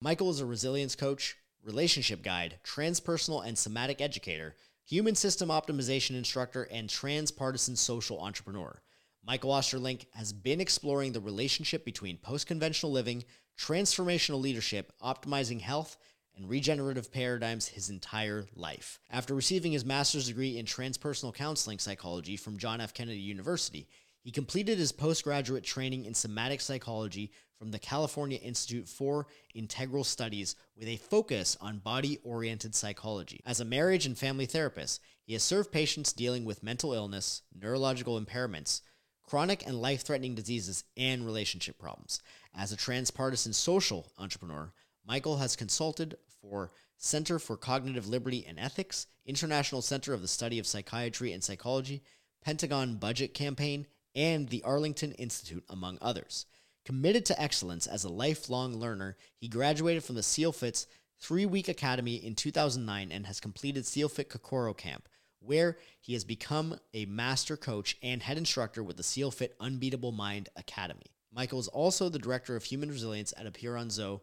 Michael is a resilience coach, relationship guide, transpersonal and somatic educator, human system optimization instructor, and transpartisan social entrepreneur. Michael Ostrolenk has been exploring the relationship between post conventional living, transformational leadership, optimizing health, and regenerative paradigms his entire life. After receiving his master's degree in transpersonal counseling psychology from John F. Kennedy University, he completed his postgraduate training in somatic psychology from the California Institute for Integral Studies with a focus on body oriented psychology. As a marriage and family therapist, he has served patients dealing with mental illness, neurological impairments, chronic and life threatening diseases, and relationship problems. As a transpartisan social entrepreneur, Michael has consulted for Center for Cognitive Liberty and Ethics, International Center of the Study of Psychiatry and Psychology, Pentagon Budget Campaign, and the Arlington Institute, among others. Committed to excellence as a lifelong learner, he graduated from the SEALFIT's three week academy in 2009 and has completed SEALFIT Kokoro Camp, where he has become a master coach and head instructor with the SEALFIT Unbeatable Mind Academy. Michael is also the director of human resilience at Apeiron Zendo,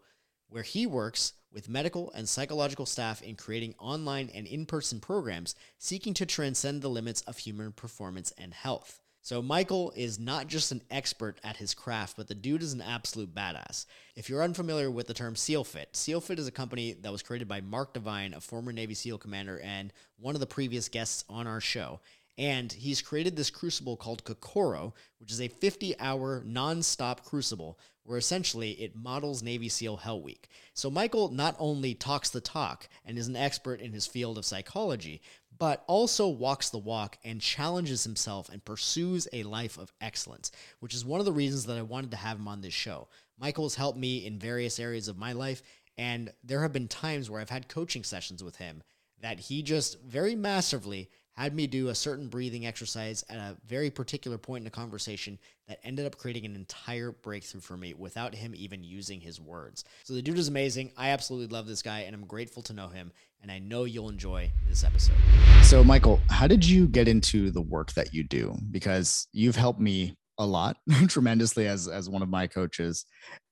where he works with medical and psychological staff in creating online and in person programs seeking to transcend the limits of human performance and health. So, Michael is not just an expert at his craft, but the dude is an absolute badass. If you're unfamiliar with the term SEALFIT, SEALFIT is a company that was created by Mark Divine, a former Navy SEAL commander and one of the previous guests on our show. And he's created this crucible called Kokoro, which is a 50 hour non stop crucible where essentially it models Navy SEAL Hell Week. So Michael not only talks the talk and is an expert in his field of psychology, but also walks the walk and challenges himself and pursues a life of excellence, which is one of the reasons that I wanted to have him on this show. Michael's helped me in various areas of my life, and there have been times where I've had coaching sessions with him that he just very massively had me do a certain breathing exercise at a very particular point in a conversation that ended up creating an entire breakthrough for me without him even using his words. So the dude is amazing. I absolutely love this guy and I'm grateful to know him. And I know you'll enjoy this episode. So, Michael, how did you get into the work that you do? Because you've helped me a lot tremendously as as one of my coaches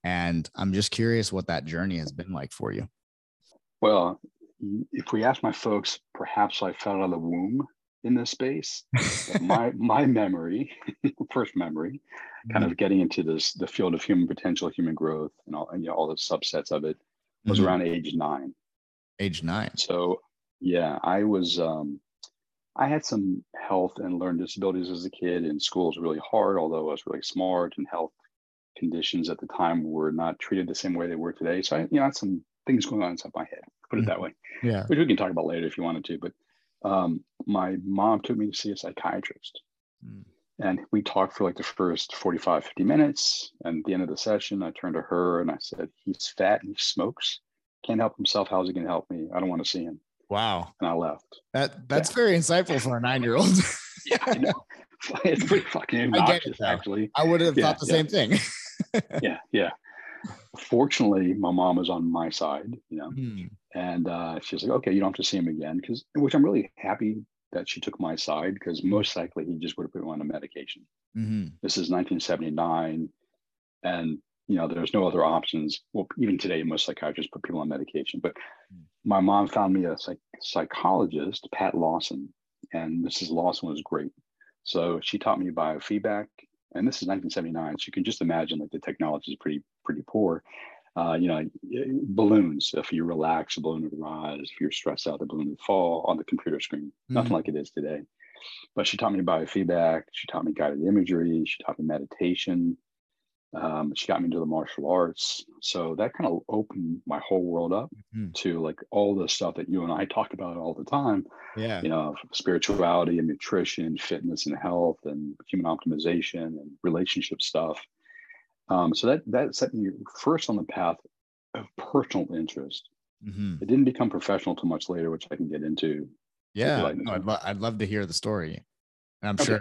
and i'm just curious what that journey has been like for you well if we ask my folks perhaps i fell out of the womb in this space. my my memory, first memory, kind mm-hmm. of getting into this the field of human potential, human growth, and all and you know, all the subsets of it was mm-hmm. around age nine. Age nine. So yeah, I was um, I had some health and learning disabilities as a kid, and school was really hard. Although I was really smart, and health conditions at the time were not treated the same way they were today. So I, you know, I had some things going on inside my head. Put it mm-hmm. that way. Yeah. Which we can talk about later if you wanted to, but um, my mom took me to see a psychiatrist. Mm. And we talked for like the first 45, 50 minutes. And at the end of the session, I turned to her and I said, He's fat and he smokes. Can't help himself. How's he going to help me? I don't want to see him. Wow. And I left. That That's yeah. very insightful for a nine year old. yeah, I know. It's pretty fucking obnoxious, I actually. I would have yeah, thought the yeah. same thing. yeah, yeah. Fortunately, my mom was on my side, you know, mm. and uh, she's like, okay, you don't have to see him again. Because, which I'm really happy that she took my side because hmm. most likely he just would have put me on a medication. Mm-hmm. This is 1979. And, you know, there's no other options. Well, even today, most psychiatrists put people on medication. But mm. my mom found me a psych- psychologist, Pat Lawson, and Mrs. Lawson was great. So she taught me biofeedback and this is 1979 so you can just imagine like the technology is pretty pretty poor uh, you know balloons if you relax a balloon would rise if you're stressed out the balloon would fall on the computer screen mm-hmm. nothing like it is today but she taught me biofeedback she taught me guided imagery she taught me meditation um, she got me into the martial arts so that kind of opened my whole world up mm-hmm. to like all the stuff that you and i talk about all the time yeah you know spirituality and nutrition fitness and health and human optimization and relationship stuff um, so that that set me first on the path of personal interest mm-hmm. it didn't become professional too much later which i can get into yeah no, I'd, lo- I'd love to hear the story i'm okay. sure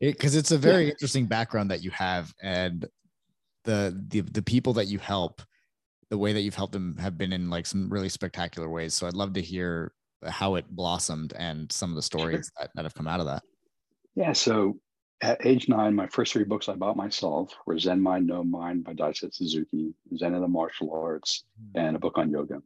because it, it's a very yeah. interesting background that you have and the the the people that you help the way that you've helped them have been in like some really spectacular ways so i'd love to hear how it blossomed and some of the stories that, that have come out of that yeah so at age nine, my first three books I bought myself were Zen Mind, No Mind by Daisaku Suzuki, Zen and the Martial Arts, hmm. and a book on yoga.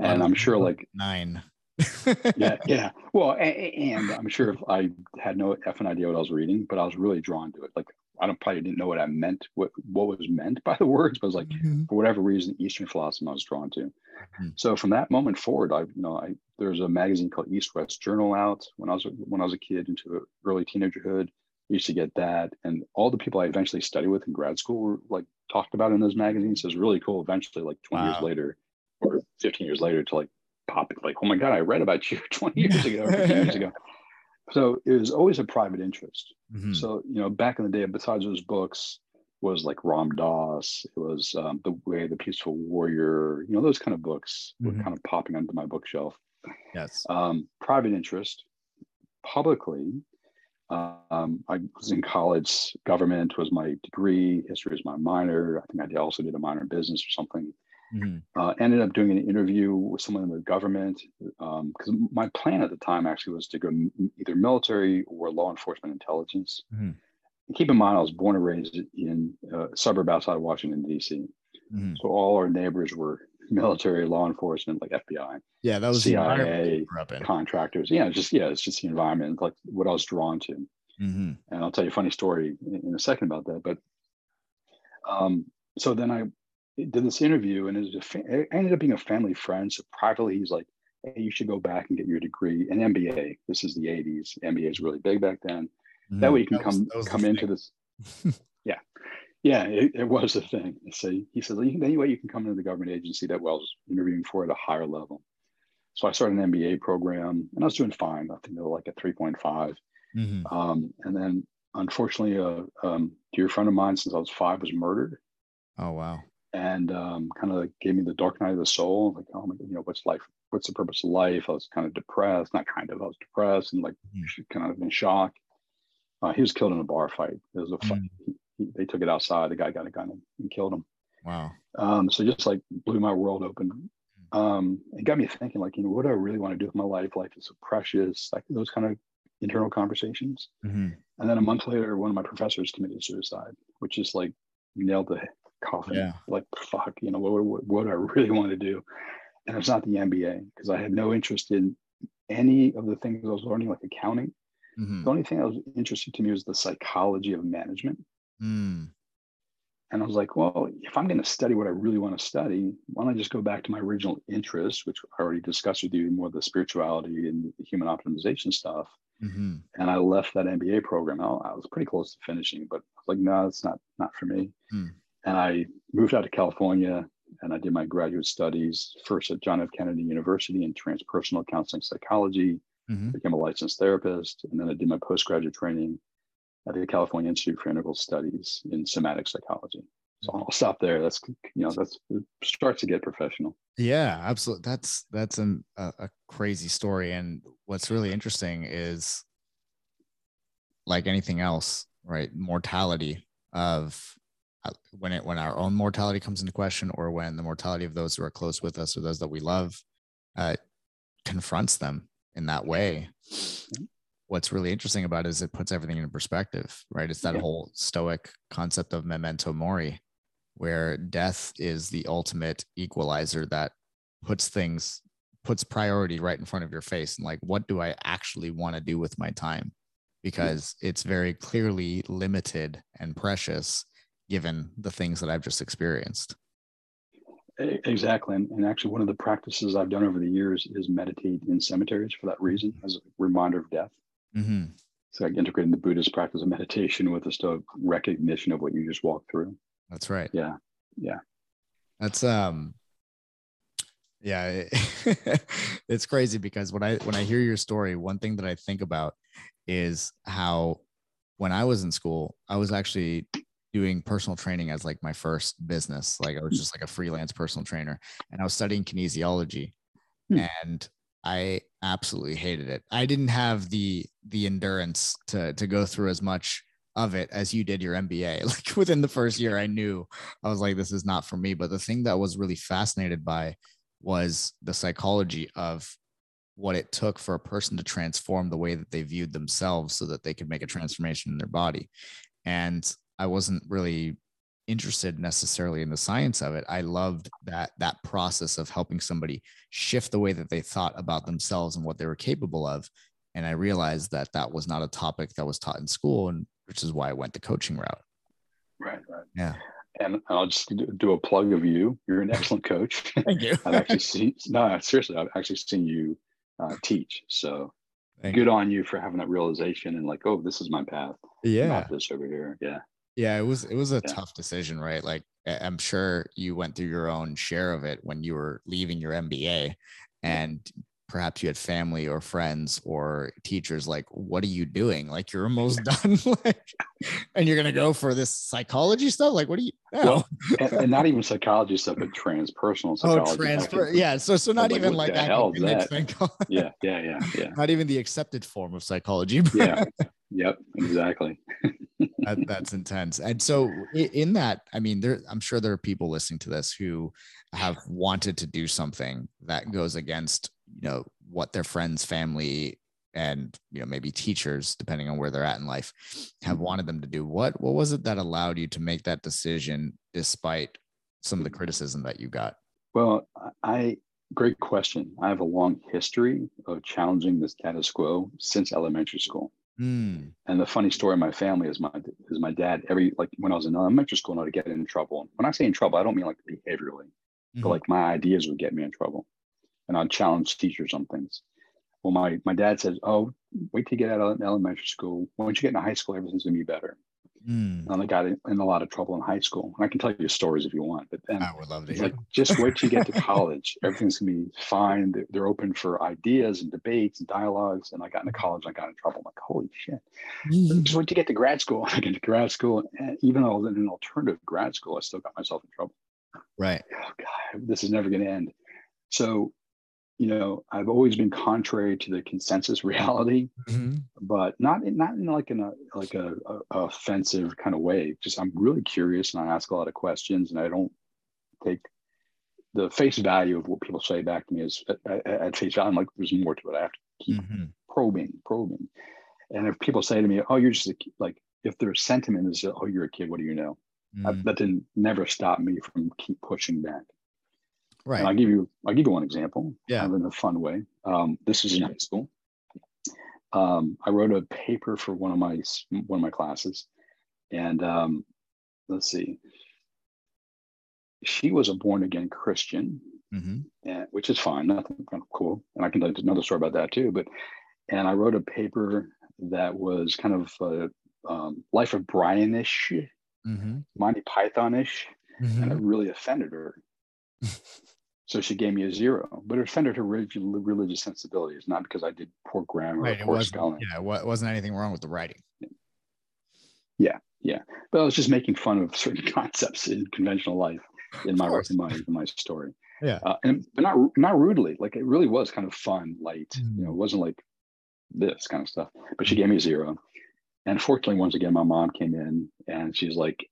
And I'm sure like nine. yeah, yeah. Well, and, and, I'm sure if I had no effing idea what I was reading, but I was really drawn to it. Like I don't probably didn't know what I meant, what what was meant by the words, but I was like, mm-hmm. for whatever reason, Eastern philosophy I was drawn to. Mm-hmm. So from that moment forward, I you know I there's a magazine called East West Journal out when I was when I was a kid into early teenagerhood. I used to get that, and all the people I eventually studied with in grad school were like talked about in those magazines. So it was really cool. Eventually, like 20 wow. years later, or 15 years later, to like pop like, oh my god, I read about you 20 years ago, 15 years ago. So it was always a private interest. Mm-hmm. So you know, back in the day, besides those books, was like Ram Dass. It was um, the Way the Peaceful Warrior. You know, those kind of books mm-hmm. were kind of popping onto my bookshelf. Yes. Um, private interest, publicly. Um, I was in college. Government was my degree. History was my minor. I think I also did a minor in business or something. Mm-hmm. Uh, ended up doing an interview with someone in the government because um, my plan at the time actually was to go m- either military or law enforcement intelligence. Mm-hmm. Keep in mind, I was born and raised in a suburb outside of Washington D.C. Mm-hmm. So all our neighbors were military, law enforcement, like FBI. Yeah, that was CIA contractors. Yeah, just yeah, it's just the environment, like what I was drawn to. Mm-hmm. And I'll tell you a funny story in, in a second about that. But um, so then I did this interview and it, was fa- it ended up being a family friend. So privately, he's like, hey, you should go back and get your degree in MBA. This is the 80s. MBA is really big back then. Mm-hmm. That way you can come was, come into this. yeah. Yeah, it, it, was a thing. So he said, anyway, you can come into the government agency that well, I was interviewing for at a higher level. So I started an MBA program and I was doing fine. I think they were like a 3.5. Mm-hmm. Um, and then unfortunately, a um, dear friend of mine since I was five was murdered. Oh, wow and um, kind of gave me the dark night of the soul. Like, oh my, you know, what's life? What's the purpose of life? I was kind of depressed, not kind of, I was depressed and like mm-hmm. kind of in shock. Uh, he was killed in a bar fight. It was a fight. Mm-hmm. He, he, they took it outside. The guy got a gun and, and killed him. Wow. Um, so just like blew my world open. Mm. Um, it got me thinking, like, you know, what do I really want to do with my life? Life is so precious. Like those kind of internal conversations. Mm-hmm. And then a month later, one of my professors committed suicide, which is like nailed the coffin. Yeah. Like, fuck, you know, what, what, what do I really want to do? And it's not the MBA because I had no interest in any of the things I was learning, like accounting. Mm-hmm. The only thing that was interesting to me was the psychology of management. Mm. And I was like, well, if I'm going to study what I really want to study, why don't I just go back to my original interest, which I already discussed with you, more the spirituality and the human optimization stuff. Mm-hmm. And I left that MBA program. I, I was pretty close to finishing, but I was like, no, it's not not for me. Mm. And I moved out to California and I did my graduate studies first at John F. Kennedy University in transpersonal counseling psychology, mm-hmm. became a licensed therapist, and then I did my postgraduate training at the California Institute for Integral Studies in somatic psychology. So I'll stop there. That's you know that's it starts to get professional. Yeah, absolutely. That's that's an, a, a crazy story, and what's really interesting is like anything else, right? Mortality of when it when our own mortality comes into question or when the mortality of those who are close with us or those that we love uh, confronts them in that way. What's really interesting about it is it puts everything in perspective right? It's that yeah. whole stoic concept of memento mori where death is the ultimate equalizer that puts things puts priority right in front of your face. And like what do i actually want to do with my time? Because yeah. it's very clearly limited and precious given the things that I've just experienced. Exactly. And, actually, one of the practices I've done over the years is meditate in cemeteries for that reason, as a reminder of death. Mm-hmm. So I integrated the Buddhist practice of meditation with the Stoic recognition of what you just walked through. That's right. Yeah. Yeah. That's um yeah, it, it's crazy because when I when I hear your story, one thing that I think about is how when I was in school, I was actually doing personal training as like my first business. Like I was just like a freelance personal trainer and I was studying kinesiology hmm. and I absolutely hated it. I didn't have the the endurance to to go through as much of it as you did your MBA. Like within the first year I knew I was like this is not for me, but the thing that was really fascinated by was the psychology of what it took for a person to transform the way that they viewed themselves so that they could make a transformation in their body. And I wasn't really interested necessarily in the science of it. I loved that that process of helping somebody shift the way that they thought about themselves and what they were capable of. And I realized that that was not a topic that was taught in school, and which is why I went the coaching route. Right, right. Yeah. And I'll just do a plug of you. You're an excellent coach. Thank you. I've actually seen, no, seriously, I've actually seen you uh, teach. So Thank good you. on you for having that realization and like, oh, this is my path. Yeah. Not this over here. Yeah. Yeah, it was it was a Yeah. tough decision, right? Like I'm sure you went through your own share of it when you were leaving your MBA and perhaps you had family or friends or teachers like what are you doing? Like you're almost done like and you're going to go for this psychology stuff? Like what are you no. Well, and, and not even psychology stuff, but transpersonal oh, psychology. Oh, transfer. Yeah, so so not even like is academic that? Yeah. Yeah. Yeah. Yeah. not even the accepted form of psychology. Yeah. Yep. Exactly. That, that's intense. And so in that, I mean, there I'm sure there are people listening to this who have wanted to do something that goes against, you know, what their friends, family, and you know, maybe teachers, depending on where they're at in life, have mm-hmm. wanted them to do. What what was it that allowed you to make that decision despite some of the criticism that you got? Well, I great question. I have a long history of challenging the status quo since elementary school. Hmm. And the funny story in my family is my is my dad. Every like when I was in elementary school, and I'd get in trouble. When I say in trouble, I don't mean like behaviorally, Mhm. but like my ideas would get me in trouble, and I'd challenge teachers on things. Well, my my dad says, "Oh, wait till you get out of elementary school. Once you get into high school, everything's gonna be better." Hmm. And I got in, in a lot of trouble in high school. And I can tell you stories if you want, but then I would love to hear. like just wait till you get to college. Everything's gonna be fine. They're, they're open for ideas and debates and dialogues. And I got into college, I got in trouble. I'm like, holy shit. them. Just wait till you get to grad school. I get to grad school. And even though I was in an alternative grad school, I still got myself in trouble. Right. Oh God, this is never gonna end. So, you know, I've always been contrary to the consensus reality, Mhm. but not in, not in like in a like a, a, offensive kind of way. Just I'm really curious and I ask a lot of questions and I don't take the face value of what people say back to me is at, at, face value. I'm like, there's more to it. I have to keep Mhm. probing, probing. And if people say to me, "Oh, you're just a, like," if their sentiment is, "Oh, you're a kid. What do you know?" I- Mm. that didn't never stop me from keep pushing back. Right. And I'll give you I'll give you one example. Yeah. kind of in a fun way. Um, this is in high school. Um, I wrote a paper for one of my one of my classes, and um, let's see. She was a born again Christian, Mhm. and, which is fine, nothing kind of cool. And I can tell you another story about that too. But and I wrote a paper that was kind of uh, um, Life of Brian-ish, Mhm. Monty Python-ish, and it Mhm. really offended her. So she gave me a zero, but it offended her religious sensibilities, not because I did poor grammar Right. or poor spelling. yeah, it wasn't anything wrong with the writing. Yeah, yeah. But I was just making fun of certain concepts in conventional life in my in my in my story. Yeah. uh, and but not not rudely. Like it really was kind of fun, light. You know, Mm. it wasn't like this kind of stuff. But she gave me a zero, and fortunately, once again, my mom came in and she's like,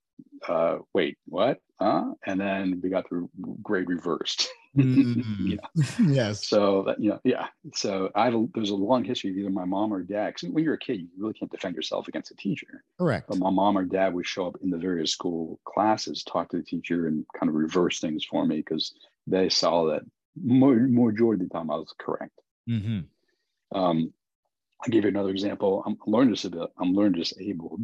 uh, "Wait, what? Huh?" And then we got the grade reversed. Mm. Yes. So that you know, yeah. So I have a, there's a long history of either my mom or dad. Because when you're a kid, you really can't defend yourself against a teacher. Correct. But my mom or dad would show up in the various school classes, talk to the teacher, and kind of reverse things for me because they saw that more majority of the time I was correct. hmm Um, I'll give you another example. I'm learning disabled. I'm learning disabled,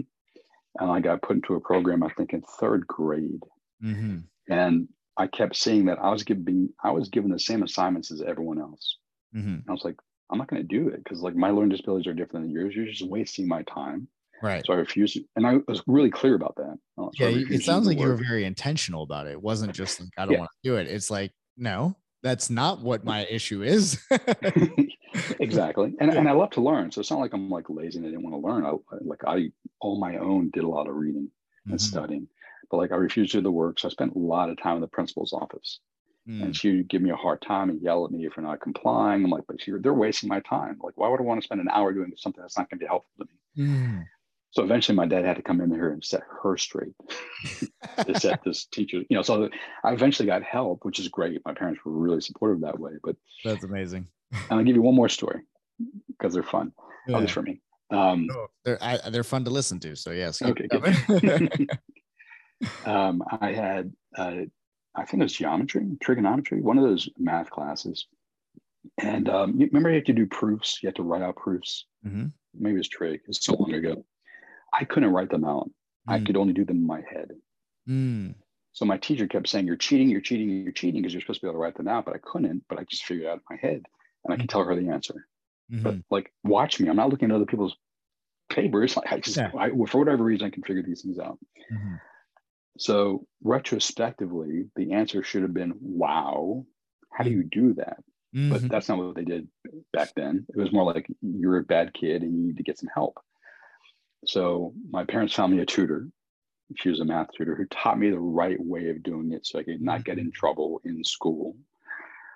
and I got put into a program I think in third grade, hmm and I kept seeing that I was given I was given the same assignments as everyone else. hmm I was like, I'm not going to do it because like my learning disabilities are different than yours. You're just wasting my time. Right. So I refused, and I was really clear about that. So Yeah. It sounds like the you were very intentional about it. It wasn't just like, I don't Yeah. want to do it. It's like, no, that's not what my issue is. exactly. And, Yeah. and I love to learn. So it's not like I'm like lazy and I didn't want to learn. I like I on my own did a lot of reading and Mhm. studying, but like I refused to do the work. So I spent a lot of time in the principal's office. Mm. And she would give me a hard time and yell at me for not complying. I'm like, but you're, they're wasting my time. Like, why would I want to spend an hour doing something that's not going to be helpful to me? Mm. So eventually my dad had to come in here and set her straight to set this teacher, you know, so I eventually got help, which is great. My parents were really supportive that way, but that's amazing. and I'll give you one more story because they're fun, yeah. at least for me. Um, oh, they're, I, they're fun to listen to. So yes. Okay. um, I had, uh, I think it was geometry, trigonometry, one of those math classes. And um, you remember you had to do proofs, you had to write out proofs. Mm-hmm. Maybe it's trig, it's so long ago. I couldn't write them out. Mm. I could only do them in my head. Mm. So my teacher kept saying, You're cheating, you're cheating, you're cheating, because you're supposed to be able to write them out, but I couldn't, but I just figured out in my head and I can tell her the answer. Mm-hmm. But like, watch me. I'm not looking at other people's papers. Like I just, yeah. I, for whatever reason, I can figure these things out. Mm-hmm. So retrospectively, the answer should have been, wow, how do mm. you do that? Mm-hmm. But that's not what they did back then. It was more like you're a bad kid and you need to get some help. So my parents found me a tutor. She was a math tutor who taught me the right way of doing it so I could not get in mm-hmm. trouble in school.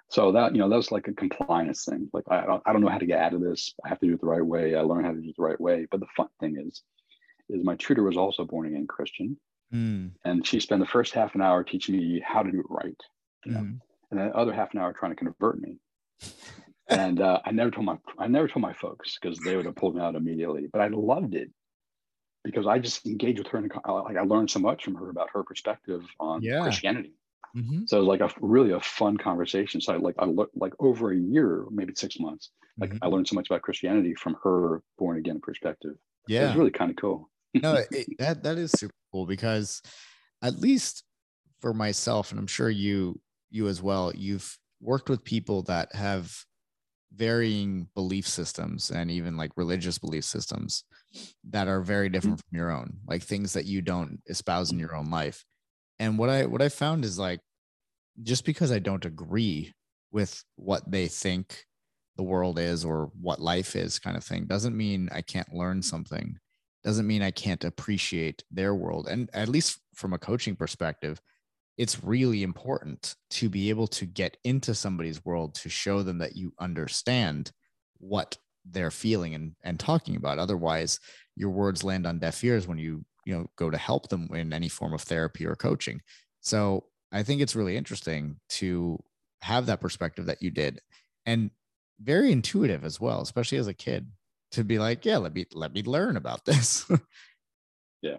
So that, you know, that was like a compliance thing. Like, I don't, I don't know how to get out of this. I have to do it the right way. I learned how to do it the right way. But the fun thing is, is my tutor was also born again Christian. Mm. And she spent the first half an hour teaching me how to do it right. You know? Mm. And the other half an hour trying to convert me. and uh, I never told my I never told my folks because they would have pulled me out immediately. But I loved it because I just engaged with her and like I learned so much from her about her perspective on yeah. Christianity. Mm-hmm. So it was like a really a fun conversation. So I like I looked like over a year, maybe six months. Like mm-hmm. I learned so much about Christianity from her born again perspective. Yeah, it was really kind of cool. no, it, that that is super cool because at least for myself, and I'm sure you you as well, you've worked with people that have varying belief systems and even like religious belief systems that are very mm-hmm. different from your own like things that you don't espouse in your own life. And what i what i found is like just because i don't agree with what they think the world is or what life is kind of thing doesn't mean i can't learn something doesn't mean i can't appreciate their world. And at least from a coaching perspective it's really important to be able to get into somebody's world to show them that you understand what they're feeling and, and talking about. Otherwise your words land on deaf ears when you you know go to help them in any form of therapy or coaching. So i think it's really interesting to have that perspective that you did and very intuitive as well especially as a kid to be like yeah let me let me learn about this yeah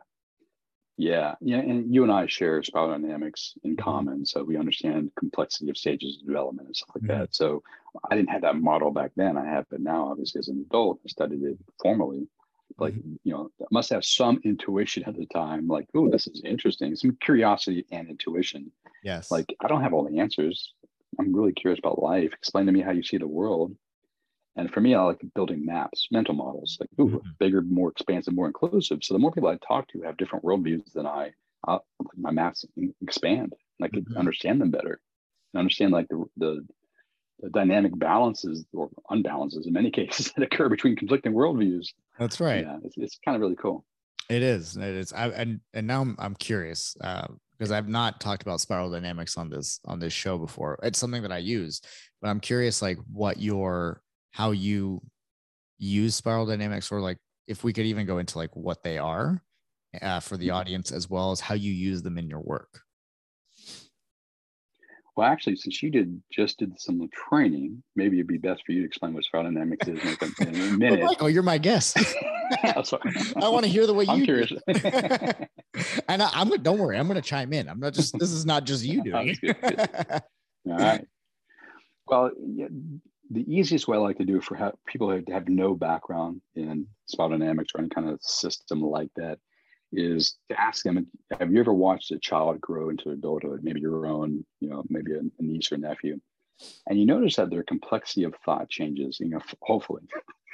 yeah, yeah, and you and I share spiral dynamics in mm-hmm. common, so we understand complexity of stages of development and stuff like mm-hmm. that. So I didn't have that model back then. I have, but now, obviously, as an adult, I studied it formally. Like mm-hmm. you know, I must have some intuition at the time. Like, oh, this is interesting. Some curiosity and intuition. Yes. Like I don't have all the answers. I'm really curious about life. Explain to me how you see the world. And for me, I like building maps, mental models, like ooh, mm-hmm. bigger, more expansive, more inclusive. So the more people I talk to have different worldviews than I, I'll, my maps expand. And I can mm-hmm. understand them better and understand like the, the, the dynamic balances or unbalances in many cases that occur between conflicting worldviews. That's right. Yeah, it's, it's kind of really cool. It is. It is. I, and and now I'm I'm curious uh, because I've not talked about spiral dynamics on this on this show before. It's something that I use, but I'm curious like what your how you use spiral dynamics or like if we could even go into like what they are uh, for the mm-hmm. audience as well as how you use them in your work. Well actually since you did just did some training maybe it'd be best for you to explain what spiral dynamics is in a minute. Oh you're my guest. I want to hear the way I'm you curious. and I, am don't worry i'm going to chime in. I'm not just this is not just you doing it. all right. Well yeah, the easiest way I like to do it for people who have no background in spiral dynamics or any kind of system like that is to ask them, have you ever watched a child grow into adulthood, maybe your own, you know, maybe a, a niece or nephew, and you notice that their complexity of thought changes, you know, hopefully.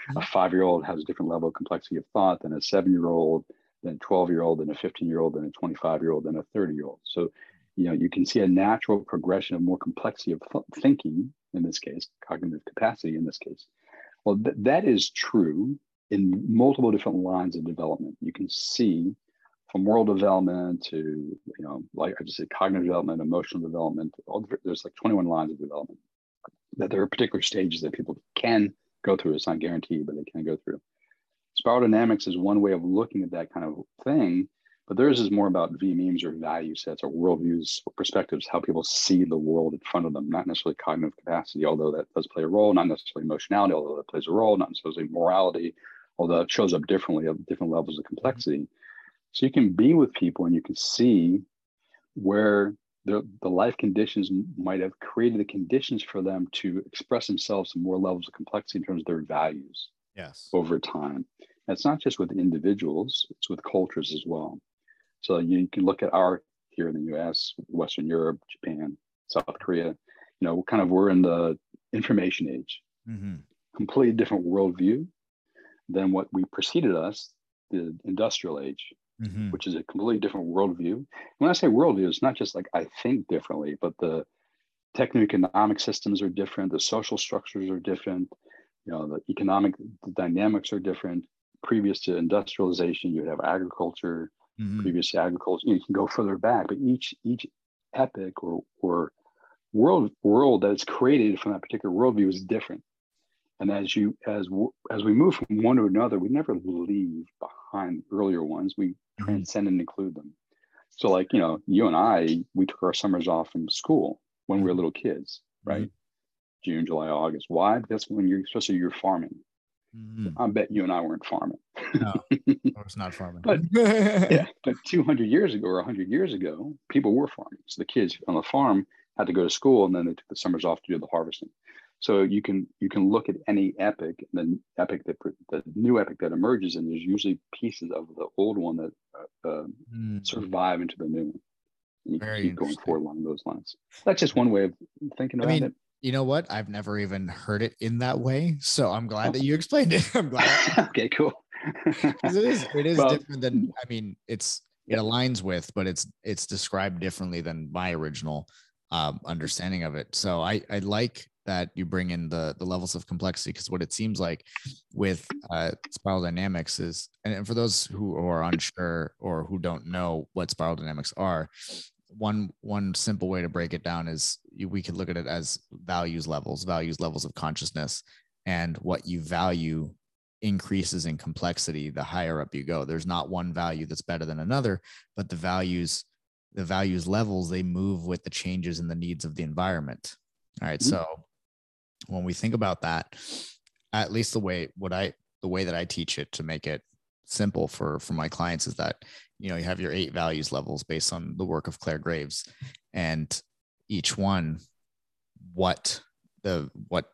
a mm-hmm. five-year-old has a different level of complexity of thought than a seven-year-old, than a 12-year-old, than a 15-year-old, than a 25-year-old, than a 30-year-old. So, you know, you can see a natural progression of more complexity of th- thinking in this case, cognitive capacity in this case. Well, th- that is true in multiple different lines of development. You can see from moral development to, you know, like I just said, cognitive development, emotional development, all, there's like 21 lines of development that there are particular stages that people can go through. It's not guaranteed, but they can go through. spiral dynamics is one way of looking at that kind of thing but theirs is more about v memes or value sets or worldviews or perspectives how people see the world in front of them not necessarily cognitive capacity although that does play a role not necessarily emotionality although that plays a role not necessarily morality although it shows up differently at different levels of complexity. So you can be with people and you can see where the, the life conditions might have created the conditions for them to express themselves in more levels of complexity in terms of their values yes. over time. And it's not just with individuals it's with cultures as well so you can look at our here in the us western europe japan south korea you know kind of we're in the information age mm-hmm. completely different worldview than what we preceded us the industrial age mm-hmm. which is a completely different worldview. When I say worldview, it's not just like I think differently, but the techno-economic systems are different, the social structures are different, you know, the economic the dynamics are different. Previous to industrialization, you would have agriculture. Mm-hmm. Previous agriculture, you can go further back, but each each epic or or world world that is created from that particular worldview is different. And as you as as we move from one to another, we never leave behind earlier ones. We mm-hmm. transcend and include them. So, like you know, you and I, we took our summers off from school when we were mm-hmm. little kids, right? Mm-hmm. June, July, August. Why? That's when you're especially you're farming. Mm-hmm. I bet you and I weren't farming. No, I was not farming. but yeah, but 200 years ago or 100 years ago, people were farming. So the kids on the farm had to go to school, and then they took the summers off to do the harvesting. So you can you can look at any epic, the epic that the new epic that emerges, and there's usually pieces of the old one that uh, uh mm. survive into the new one. You Very keep going forward along those lines. That's just one way of thinking about I mean, it. You know what? I've never even heard it in that way, so I'm glad that you explained it. I'm glad. okay, cool. It is it is well, different than I mean, it's it aligns with, but it's it's described differently than my original um, understanding of it. So I I like that you bring in the the levels of complexity because what it seems like with uh, spiral dynamics is and for those who are unsure or who don't know what spiral dynamics are one one simple way to break it down is we could look at it as values levels values levels of consciousness. And what you value increases in complexity the higher up you go. There's not one value that's better than another but the values the values levels they move with the changes in the needs of the environment. All right, mm-hmm. so when we think about that, at least the way what I the way that I teach it to make it simple for for my clients is that you know you have your eight values levels based on the work of Clare Graves, and each one, what the what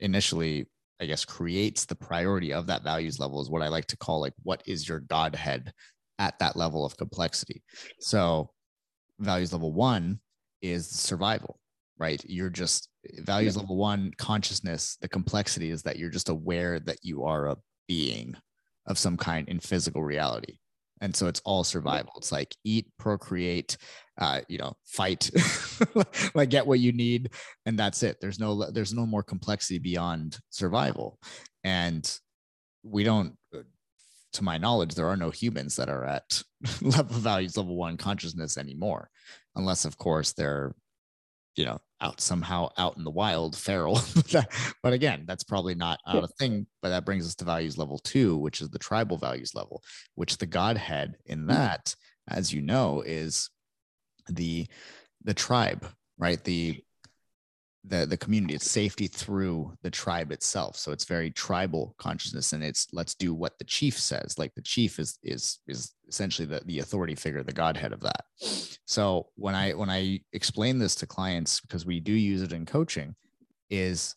initially I guess creates the priority of that values level is what I like to call like what is your Godhead at that level of complexity. So values level one is survival right? You're just values yeah. level one consciousness. The complexity is that you're just aware that you are a being of some kind in physical reality. And so it's all survival. It's like eat, procreate, uh, you know, fight, like get what you need, and that's it. There's no there's no more complexity beyond survival. And we don't to my knowledge, there are no humans that are at level values level one consciousness anymore, unless, of course, they're you know out somehow out in the wild feral. But again that's probably not, a thing but that brings us to values level two which is the tribal values level which the godhead in mm. that as you know is the the tribe right? The the the community it's safety through the tribe itself. So it's very tribal consciousness and it's let's do what the chief says. Like the chief is is is essentially the, the authority figure the godhead of that. So when i when i explain this to clients because we do use it in coaching is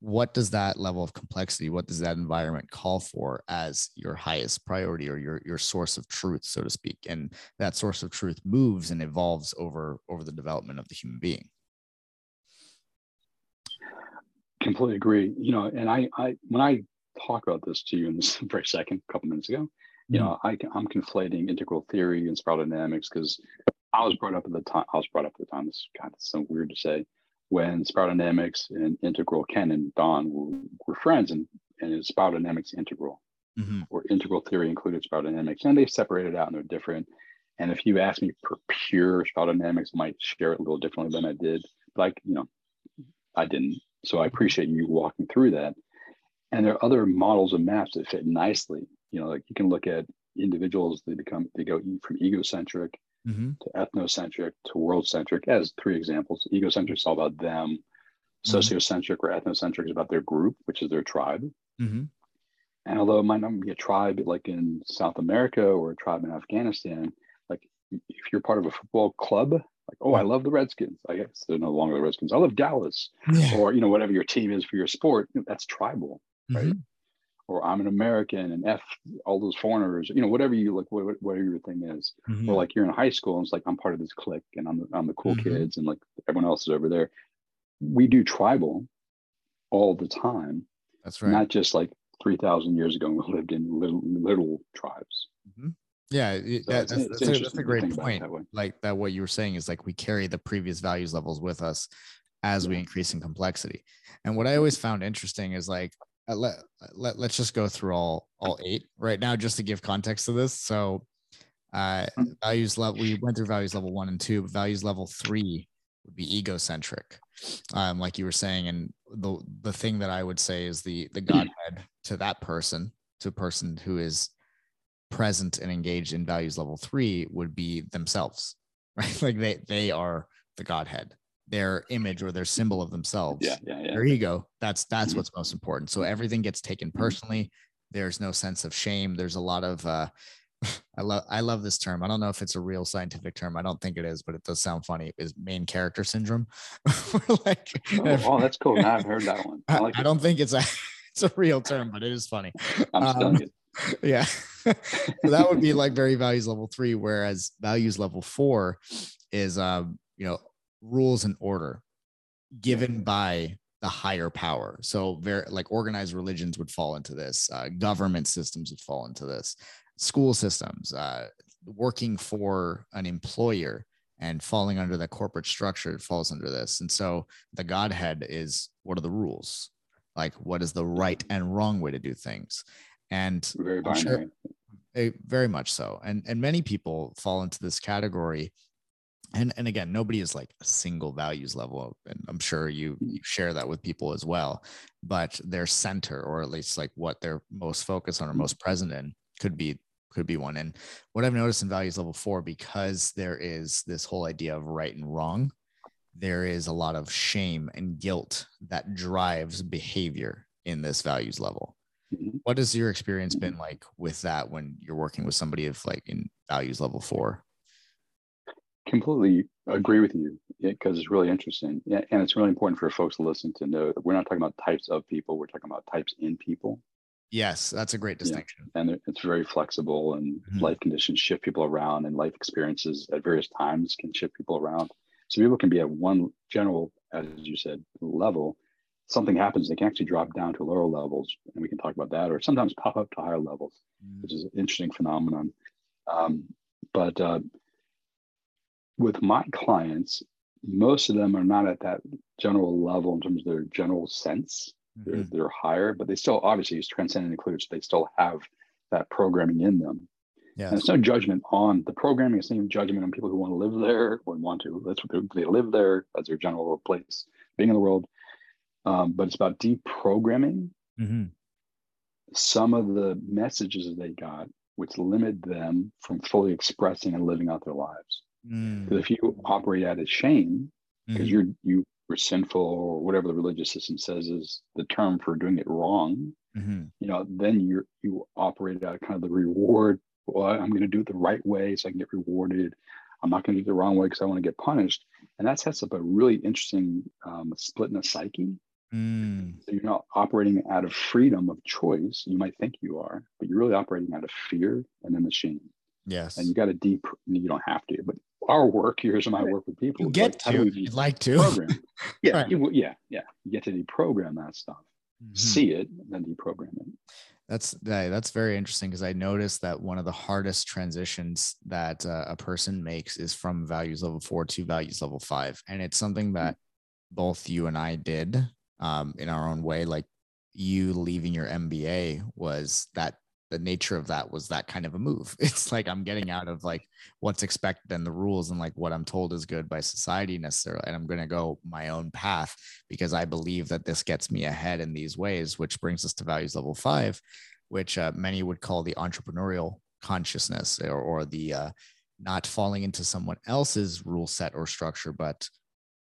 what does that level of complexity what does that environment call for as your highest priority or your your source of truth so to speak? And that source of truth moves and evolves over over the development of the human being completely agree. You know, and I, I when I talk about this to you in this very second, a couple minutes ago, you know, I, I'm conflating integral theory and spiral dynamics because I was brought up at the time. I was brought up at the time. This God, it's so weird to say. When spiral dynamics and integral, Ken and Don were, were friends, and and it's spiral dynamics integral, mm-hmm. or integral theory included spiral dynamics, and they separated out and they're different. And if you ask me for pure spiral dynamics, I might share it a little differently than I did. Like, you know, I didn't. So I appreciate you walking through that. and there are other models of maps that fit nicely. You know, like you can look at individuals, they become, they go from egocentric mm-hmm. to ethnocentric to world centric as three examples. Egocentric is all about them. Mm-hmm. Sociocentric or ethnocentric is about their group, which is their tribe. Mm-hmm. And although it might not be a tribe like in South America or a tribe in Afghanistan, like if you're part of a football club, like, oh, I love the Redskins. I guess they're no longer the Redskins. I love Dallas, yeah. or you know, whatever your team is for your sport. That's tribal, right? Mm-hmm. Or I'm an American and F all those foreigners. You know, whatever you like, whatever your thing is. Mm-hmm. Or like you're in high school and it's like I'm part of this clique and I'm the, I'm the cool mm-hmm. kids and like everyone else is over there. We do tribal all the time. That's right. Not just like 3,000 years ago, and we lived in little, little tribes. Yeah, so that, that's, that's, a, that's, a, great point. That like that, what you were saying is like we carry the previous values levels with us as yeah. we increase in complexity. And what I always found interesting is like uh, let, let let's just go through all all eight right now just to give context to this. So uh hmm. values level we went through values level one and two, but values level three would be egocentric um, like you were saying and the the thing that i would say is the the godhead to that person to a person who is present and engaged in values level three would be themselves right like they they are the godhead their image or their symbol of themselves yeah, yeah, yeah. their ego that's that's mm-hmm. what's most important so everything gets taken mm-hmm. personally there's no sense of shame there's a lot of uh I love I love this term. I don't know if it's a real scientific term. I don't think it is, but it does sound funny. Is main character syndrome? like, oh, oh, that's cool. Now I've heard that one. I, like I don't think it's a it's a real term, but it is funny. I'm um, yeah. so that would be like very values level three, whereas values level four is um, you know, rules and order given by the higher power. So very like organized religions would fall into this, uh, government systems would fall into this school systems, uh, working for an employer and falling under the corporate structure falls under this. And so the Godhead is what are the rules? Like what is the right and wrong way to do things? And very binary. Sure, very much so. And and many people fall into this category. And and again, nobody is like a single values level. And I'm sure you, mm-hmm. you share that with people as well. But their center, or at least like what they're most focused on or mm-hmm. most present in, could be could be one. And what I've noticed in values level four, because there is this whole idea of right and wrong, there is a lot of shame and guilt that drives behavior in this values level. Mm-hmm. What has your experience been like with that when you're working with somebody of like in values level four? Completely agree with you because it's really interesting. And it's really important for folks to listen to know that we're not talking about types of people, we're talking about types in people. Yes, that's a great distinction. Yeah. And it's very flexible, and mm-hmm. life conditions shift people around, and life experiences at various times can shift people around. So people can be at one general, as you said, level. Something happens, they can actually drop down to lower levels, and we can talk about that, or sometimes pop up to higher levels, mm-hmm. which is an interesting phenomenon. Um, but uh, with my clients, most of them are not at that general level in terms of their general sense they're, mm-hmm. they're higher, but they still obviously is transcendent included. So they still have that programming in them. Yeah. And it's no judgment on the programming. It's no judgment on people who want to live there or want to. That's what they live there. That's their general place being in the world. Um, but it's about deprogramming mm-hmm. some of the messages that they got, which limit them from fully expressing and living out their lives. Because mm. if you operate out of shame, because mm-hmm. you're you or sinful or whatever the religious system says is the term for doing it wrong mm-hmm. you know then you you operate out of kind of the reward well i'm going to do it the right way so i can get rewarded i'm not going to do it the wrong way because i want to get punished and that sets up a really interesting um, split in the psyche mm. so you're not operating out of freedom of choice you might think you are but you're really operating out of fear and then the shame yes and you got to deep you don't have to but our work here's my work with people. You get like, to, you'd like to. Program. Yeah, right. you, yeah, yeah. You get to deprogram that stuff, mm-hmm. see it, and then deprogram it. That's that's very interesting because I noticed that one of the hardest transitions that uh, a person makes is from values level four to values level five, and it's something that mm-hmm. both you and I did um, in our own way. Like you leaving your MBA was that the nature of that was that kind of a move. It's like I'm getting out of like what's expected and the rules and like what I'm told is good by society necessarily. And I'm going to go my own path because I believe that this gets me ahead in these ways, which brings us to values level five, which uh, many would call the entrepreneurial consciousness or, or the uh, not falling into someone else's rule set or structure, but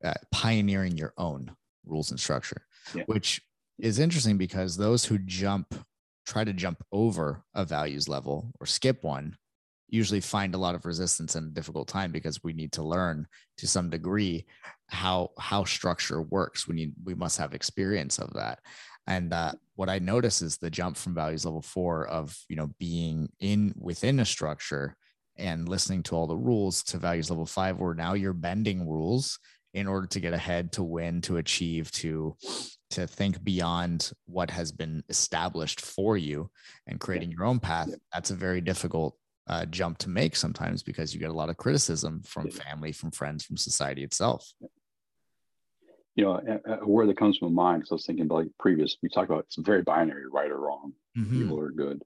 uh, pioneering your own rules and structure, yeah. which is interesting because those who jump try to jump over a values level or skip one usually find a lot of resistance and a difficult time because we need to learn to some degree how how structure works we need we must have experience of that and uh, what i notice is the jump from values level four of you know being in within a structure and listening to all the rules to values level five where now you're bending rules in order to get ahead to win to achieve to to think beyond what has been established for you and creating your own path that's a very difficult uh, jump to make sometimes because you get a lot of criticism from family from friends from society itself. You know a, a word that comes to my mind because i was thinking about like previous we talked about it's very binary right or wrong mm-hmm. evil or good.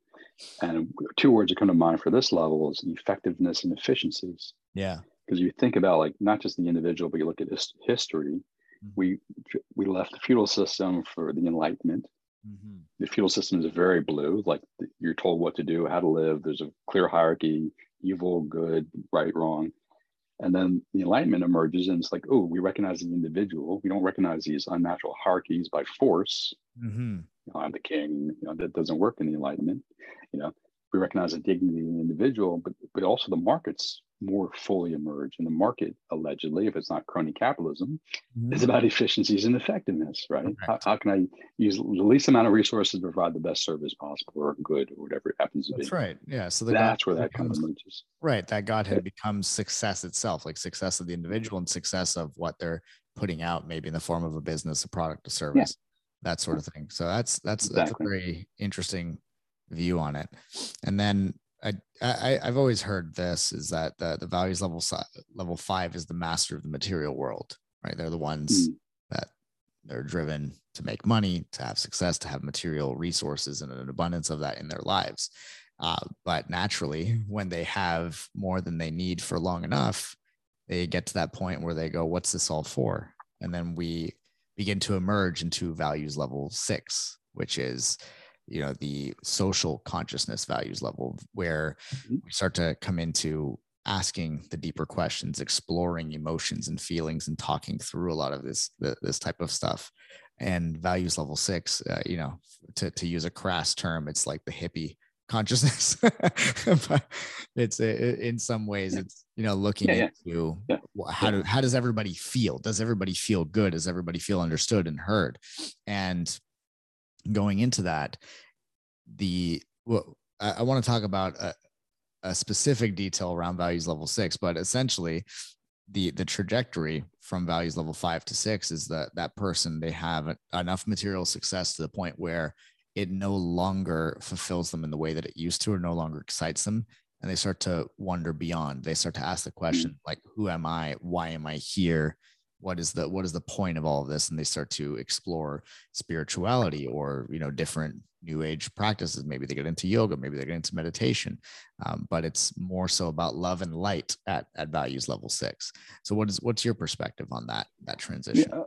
And two words that come to mind for this level is effectiveness and efficiencies. Yeah because you think about like not just the individual but you look at his, history Mm-hmm. We we left the feudal system for the Enlightenment. Mm-hmm. The feudal system is very blue, like you're told what to do, how to live. There's a clear hierarchy: evil, good, right, wrong. And then the Enlightenment emerges, and it's like, oh, we recognize the individual. We don't recognize these unnatural hierarchies by force. Mm-hmm. You know, I'm the king. You know, that doesn't work in the Enlightenment. You know, we recognize the dignity of the individual, but but also the markets more fully emerge. And the market, allegedly, if it's not crony capitalism, mm-hmm. is about efficiencies and effectiveness, right? How, how, can I use the least amount of resources to provide the best service possible or good or whatever it happens to That's be? That's right. Yeah. So that's God where that becomes, kind of emerges. Right. That Godhead becomes success itself, like success of the individual and success of what they're putting out, maybe in the form of a business, a product, a service, yeah. that sort of thing. So that's that's exactly. that's a very interesting view on it. And then I, I I've always heard this is that the the values level level five is the master of the material world, right? They're the ones mm. that they're driven to make money, to have success, to have material resources and an abundance of that in their lives. Uh, but naturally, when they have more than they need for long enough, they get to that point where they go, "What's this all for?" And then we begin to emerge into values level six, which is you know the social consciousness values level where mm-hmm. we start to come into asking the deeper questions exploring emotions and feelings and talking through a lot of this this type of stuff. And values level six uh, you know to, to use a crass term it's like the hippie consciousness. But it's in some ways it's you know looking yeah, into yeah. how do how does everybody feel? Does everybody feel good? Does everybody feel understood and heard? And going into that, the well, I, I want to talk about a, a specific detail around values level six, but essentially, the the trajectory from values level five to six is that that person they have enough material success to the point where it no longer fulfills them in the way that it used to or no longer excites them and they start to wonder beyond. They start to ask the mm-hmm. question like who am i? Why am i here what is the what is the point of all of this? And they start to explore spirituality or you know different new age practices. Maybe they get into yoga maybe they get into meditation. Um, but it's more so about love and light at at values level six. So what is what's your perspective on that that transition? Yeah.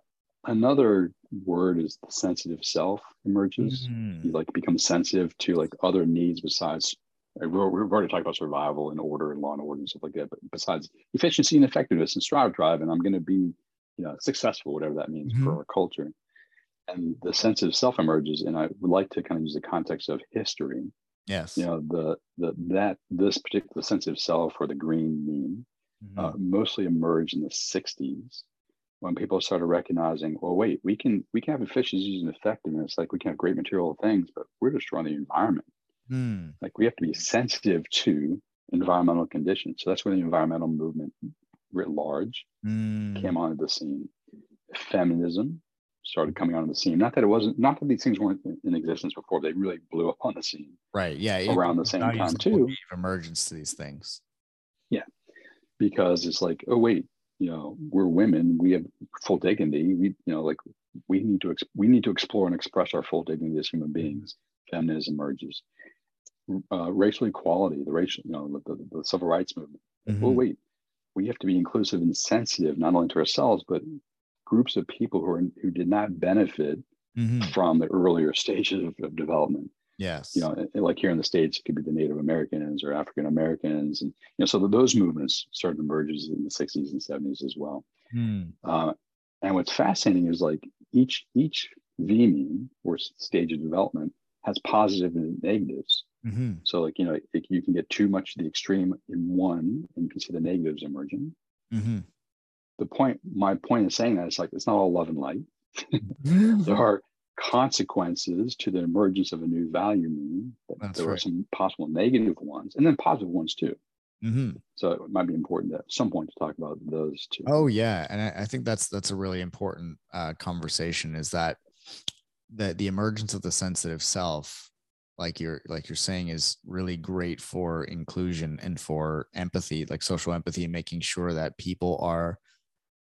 another word is the sensitive self emerges. Mm. you like become sensitive to like other needs besides we've already talked about survival and order and law and order and stuff like that but besides efficiency and effectiveness and strive drive. And i'm going to be you know successful whatever that means mm-hmm. for our culture and the sense of self emerges and i would like to kind of use the context of history yes you know the the that this particular sense of self or the green meme mm-hmm. uh, mostly emerged in the 60s when people started recognizing well wait we can we can have efficiencies and effectiveness like we can have great material things but we're destroying the environment mm. like we have to be sensitive to environmental conditions so that's where the environmental movement writ large mm. came onto the scene. Feminism started coming onto the scene. Not that it wasn't, not that these things weren't in existence before. They really blew up on the scene. Right. Yeah. Around the same time too. Emergence to these things. Yeah, because it's like, oh wait, you know, we're women. We have full dignity. We, you know, like we need to we need to explore and express our full dignity as human beings. Feminism emerges. uh, racial equality, the racial, you know, the, the, the civil rights movement. Mm-hmm. Well, wait, we have to be inclusive and sensitive not only to ourselves but groups of people who are who did not benefit mm-hmm. from the earlier stages of, of, development. Yes, you know, like here in the states, it could be the Native Americans or African Americans, and you know, so those movements started to emerge in the '60s and '70s as well. Mm. Uh, and what's fascinating is like each each V meme or stage of development has positive and negatives. Mm-hmm. So, like, you know, it, you can get too much of the extreme in one and you can see the negatives emerging. Mm-hmm. The point, my point in saying that is like, it's not all love and light. There are consequences to the emergence of a new value meme. There right. are some possible negative ones and then positive ones too. Mm-hmm. So it might be important at some point to talk about those too. Oh yeah, and I, I think that's that's a really important uh, conversation. Is that that the emergence of the sensitive self like you're like you're saying is really great for inclusion and for empathy like social empathy and making sure that people are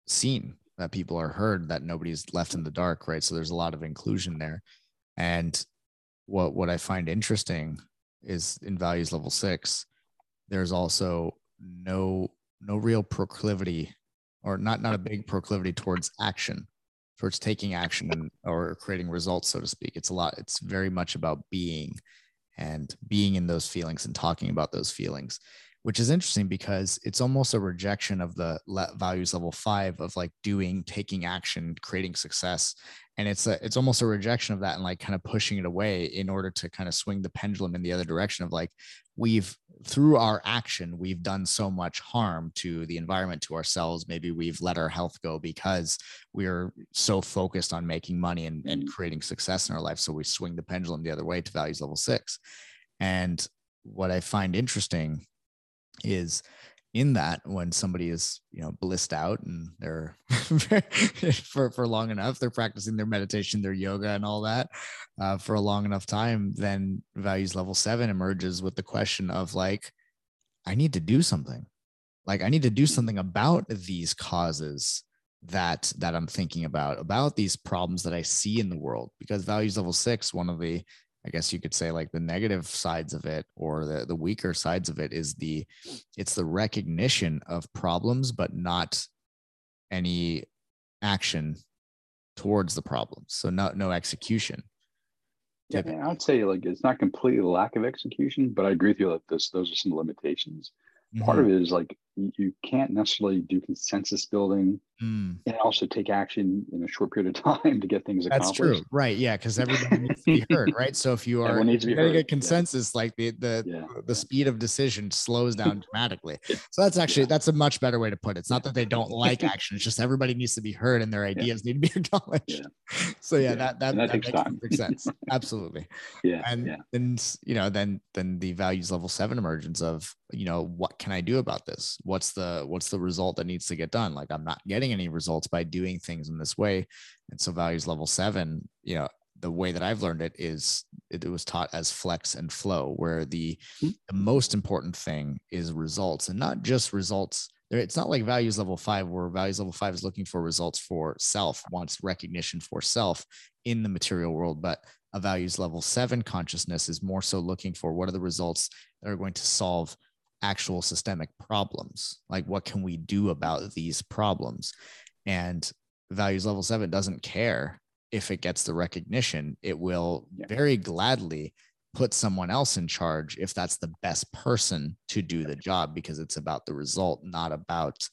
seen that people are heard that nobody's left in the dark right? So there's a lot of inclusion there. And what what i find interesting is in values level 6 there's also no no real proclivity or not not a big proclivity towards action towards taking action or creating results, so to speak. It's a lot, it's very much about being and being in those feelings and talking about those feelings, which is interesting because it's almost a rejection of the values level five of like doing, taking action, creating success. And it's a, it's almost a rejection of that and like kind of pushing it away in order to kind of swing the pendulum in the other direction of like, we've through our action we've done so much harm to the environment to ourselves maybe we've let our health go because we're so focused on making money and, and mm. creating success in our life so we swing the pendulum the other way to values level six and what i find interesting is in that when somebody is you know blissed out and they're for for long enough they're practicing their meditation their yoga and all that uh, for a long enough time then values level seven emerges with the question of like i need to do something. Like i need to do something about these causes that that i'm thinking about about these problems that i see in the world. Because values level six one of the I guess you could say like the negative sides of it or the, the weaker sides of it is the it's the recognition of problems, but not any action towards the problems. So no no execution. Yeah, I would say like it's not completely lack of execution, but I agree with you that this those are some limitations. Mm-hmm. Part of it is like you can't necessarily do consensus building mm. and also take action in a short period of time to get things accomplished. That's true, right? Yeah, because everybody needs to be heard, right? So if you are needs to be getting a consensus, yeah. like the the yeah. the speed of decision slows down dramatically. So that's actually yeah. that's a much better way to put it. It's not that they don't like action; it's just everybody needs to be heard and their ideas need to be acknowledged. So yeah, that that, that, that makes time. perfect sense. Absolutely. Yeah, and then you know then then the values level seven emergence of you know what can I do about this? What's the what's the result that needs to get done? Like I'm not getting any results by doing things in this way. And so values level seven, you know, the way that I've learned it is it, was taught as flex and flow, where the, mm-hmm. the most important thing is results and not just results. It's not like values level five, where values level five is looking for results for self, wants recognition for self in the material world. But a values level seven consciousness is more so looking for what are the results that are going to solve actual systemic problems. Like what can we do about these problems? And values level 7 doesn't care if it gets the recognition. It will very gladly put someone else in charge if that's the best person to do the job because it's about the result not about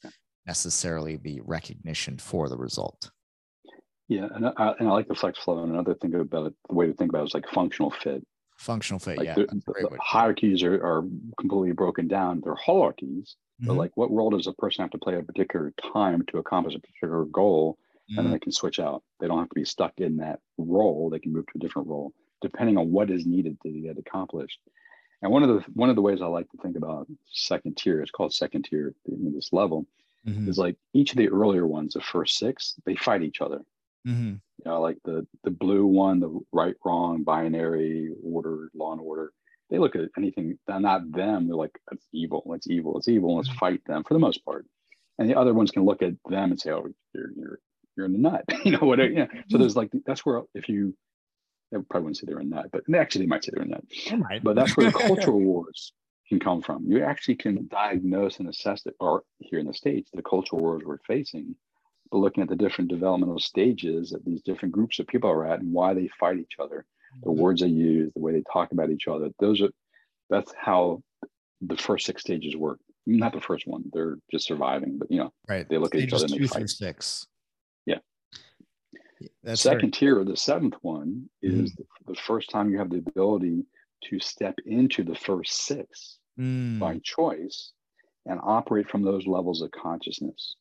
necessarily the recognition for the result. Yeah and I, and I like the flex flow. And another thing about it the way to think about it is like functional fit functional fit like yeah the, the hierarchies are, are completely broken down they're hierarchies mm-hmm. but like what role does a person have to play at a particular time to accomplish a particular goal mm-hmm. and then mm-hmm. they can switch out they don't have to be stuck in that role they can move to a different role depending on what is needed to get accomplished and one of the one of the ways i like to think about second tier it's called second tier in this level mm-hmm. is like each of the earlier ones the first six they fight each other Mm-hmm. You know, like the the blue one, the right, wrong, binary, order, law and order. They look at anything, not them. They're like, it's evil. It's evil. It's evil. Let's mm-hmm. fight them for the most part. And the other ones can look at them and say, oh, you're you're you're in the nut. you know what? Yeah. So mm-hmm. there's like that's where if you they probably wouldn't say they're a nut, but actually they might say they're a nut. But that's where the cultural wars can come from. You actually can diagnose and assess it, or here in the States, the cultural wars we're facing, but looking at the different developmental stages that these different groups of people are at and why they fight each other, the mm-hmm. words they use, the way they talk about each other. Those are that's how the first six stages work. Not the first one; they're just surviving. But you know, right? They look Stages at each other and they fight. Six. Yeah. That's second tier, or the seventh one, is mm. the first time you have the ability to step into the first six mm. by choice and operate from those levels of consciousness.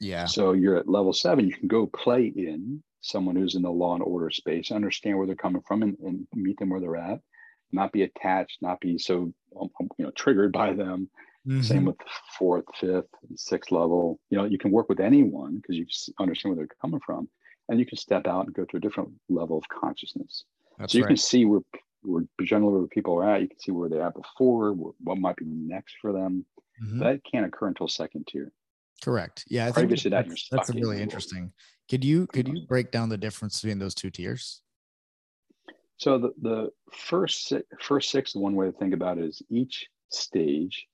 Yeah. So you're at level seven, you can go play in someone who's in the law and order space, understand where they're coming from and, and meet them where they're at, not be attached, not be so um, um, you know triggered by them. Mm-hmm. Same with fourth, fifth, sixth level. You know, you can work with anyone because you understand where they're coming from, and you can step out and go to a different level of consciousness. That's so you right. can see where where generally where people are at. You can see where they're at before, what might be next for them. Mm-hmm. That can't occur until second tier. Correct. Yeah, I think that, that's, that's really interesting. Could you could you break down the difference between those two tiers? So the the first six, first six, one way to think about it is each stage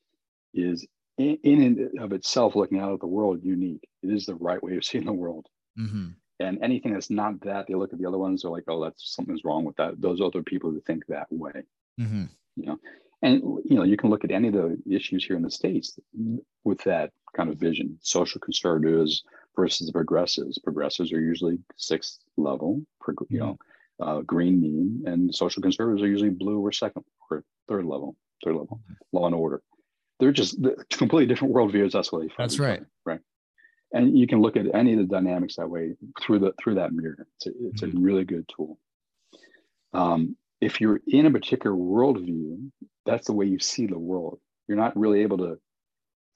is in, in and of itself, looking out at the world, unique. It is the right way of seeing the world. Mm-hmm. And anything that's not that, they look at the other ones, they're like, oh, that's something's wrong with that. Those other people who think that way. Mm-hmm. You know, and you know, you can look at any of the issues here in the states with that kind of vision. Social conservatives versus the progressives. Progressives are usually sixth level, you know, uh, green meme, and social conservatives are usually blue or second or third level, third level, law and order. They're just completely different worldviews. That's what they. Find. That's right. Right. And you can look at any of the dynamics that way through the through that mirror. It's a, it's mm-hmm. a really good tool. Um, if you're in a particular worldview, that's the way you see the world. You're not really able to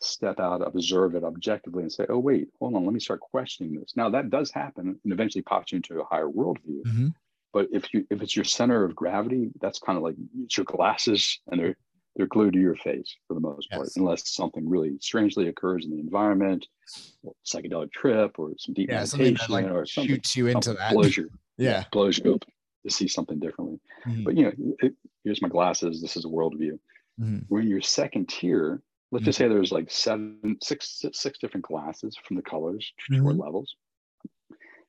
step out, observe it objectively, and say, "Oh, wait, hold on, let me start questioning this." Now that does happen, and eventually pops you into a higher worldview. Mm-hmm. But if you if it's your center of gravity, that's kind of like it's your glasses, and they're they're glued to your face for the most part, unless something really strangely occurs in the environment, psychedelic trip, or some deep yeah, meditation, something that, like, or something shoots you into that. Blows you, yeah, blows you open to see something differently. Mm-hmm. But you know, it, here's my glasses. This is a worldview. Mm-hmm. Where your second tier, let's mm-hmm. just say there's like seven, six, six different glasses from the colors, mm-hmm. levels.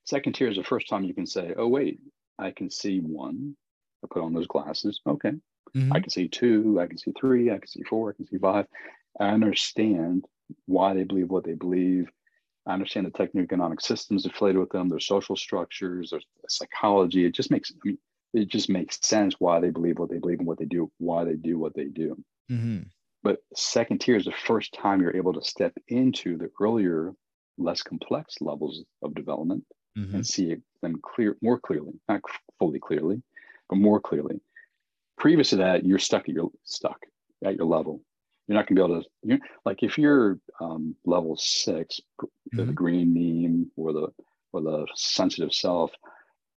Second tier is the first time you can say, "Oh wait, I can see one. I put on those glasses. Okay, mm-hmm. I can see two. I can see three. I can see four. I can see five. I understand why they believe what they believe. I understand the techno-economic systems affiliated with them, their social structures, their psychology. It just makes I mean, it just makes sense why they believe what they believe and what they do, why they do what they do. Mm-hmm. But second tier is the first time you're able to step into the earlier, less complex levels of development mm-hmm. and see them clear more clearly, not fully clearly, but more clearly. Previous to that, you're stuck at your stuck at your level. You're not going to be able to. You're, like if you're um, level 6 mm-hmm. the green meme or the or the sensitive self,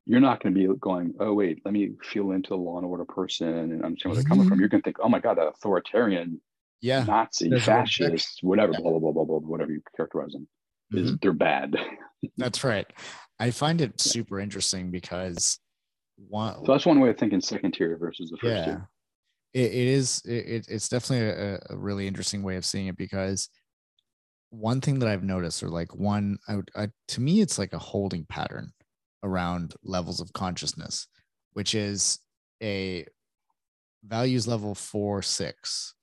you're not going to be going, oh wait, let me feel into the law and order person and understand where they're coming from. Mm-hmm. You're going to think, oh my god, that authoritarian, yeah, Nazi, There's fascist, whatever, yeah. blah, blah blah blah blah, whatever you characterize them, mm-hmm. is they're bad. That's right. I find it super interesting because one. So that's one way of thinking second tier versus the first yeah. tier it, it is it, it's definitely a, a, really interesting way of seeing it because one thing that I've noticed, or like one, I, I, to me, it's like a holding pattern around levels of consciousness, which is a values level four six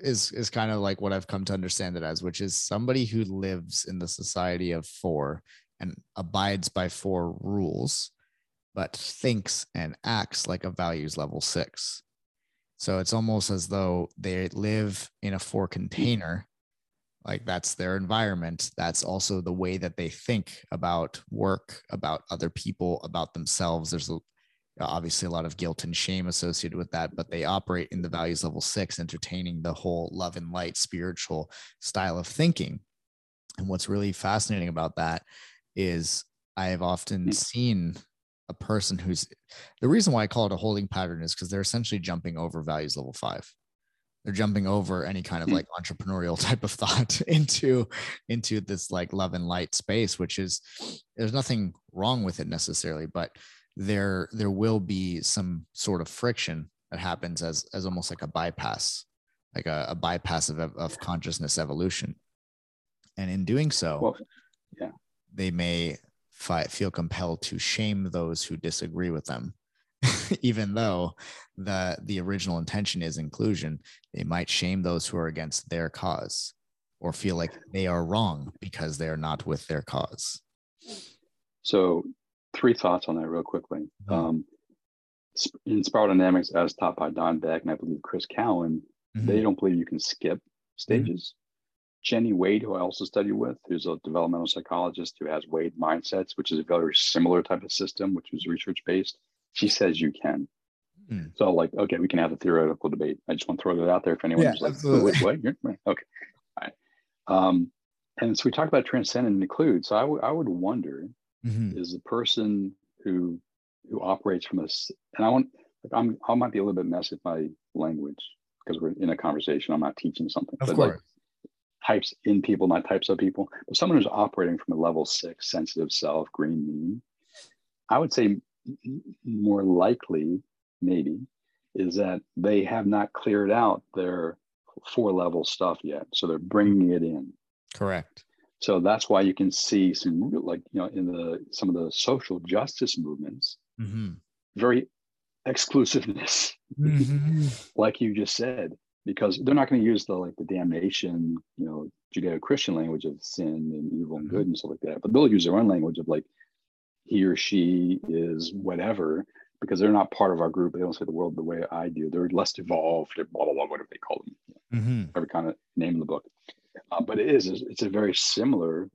is is kind of like what I've come to understand it as, which is somebody who lives in the society of four and abides by four rules, but thinks and acts like a values level six. So it's almost as though they live in a four container. Like that's their environment. That's also the way that they think about work, about other people, about themselves. There's a, obviously a lot of guilt and shame associated with that, but they operate in the values level six, entertaining the whole love and light spiritual style of thinking. And what's really fascinating about that is I have often mm. seen a person who's the reason why I call it a holding pattern is because they're essentially jumping over values level five. they're jumping over any kind of hmm. like entrepreneurial type of thought into into this like love and light space which is there's nothing wrong with it necessarily but there there will be some sort of friction that happens as as almost like a bypass like a, a bypass of, of consciousness evolution and in doing so well, yeah they may feel compelled to shame those who disagree with them even though the the original intention is inclusion they might shame those who are against their cause or feel like they are wrong because they're not with their cause so three thoughts on that real quickly mm-hmm. um, in spiral dynamics as taught by don beck and i believe chris cowan mm-hmm. they don't believe you can skip stages Jenny Wade, who I also study with, who's a developmental psychologist who has Wade mindsets, which is a very similar type of system, which is research based. She says you can. Mm. So, like, okay, we can have a theoretical debate. I just want to throw that out there if anyone's yeah, like, which way? Okay. All right. Um, and so we talked about transcend and include. So I, w- I would wonder mm-hmm. is the person who who operates from this, and I want, like, I'm, I might be a little bit messy with my language because we're in a conversation. I'm not teaching something. Of but course. Like, types in people, not types of people, but someone who's operating from a level six sensitive self, green meme, I would say more likely, maybe, is that they have not cleared out their four level stuff yet. So they're bringing it in. Correct. So that's why you can see some, like, you know, in the some of the social justice movements, mm-hmm. very exclusiveness, mm-hmm. like you just said because they're not going to use the like the damnation, you know, Judeo-Christian language of sin and evil and mm-hmm. good and stuff like that. But they'll use their own language of like he or she is whatever because they're not part of our group. They don't say the world the way I do. They're less evolved. They're blah blah blah, whatever they call them. Mm-hmm. Every kind of name in the book. Uh, but it is it's a very similar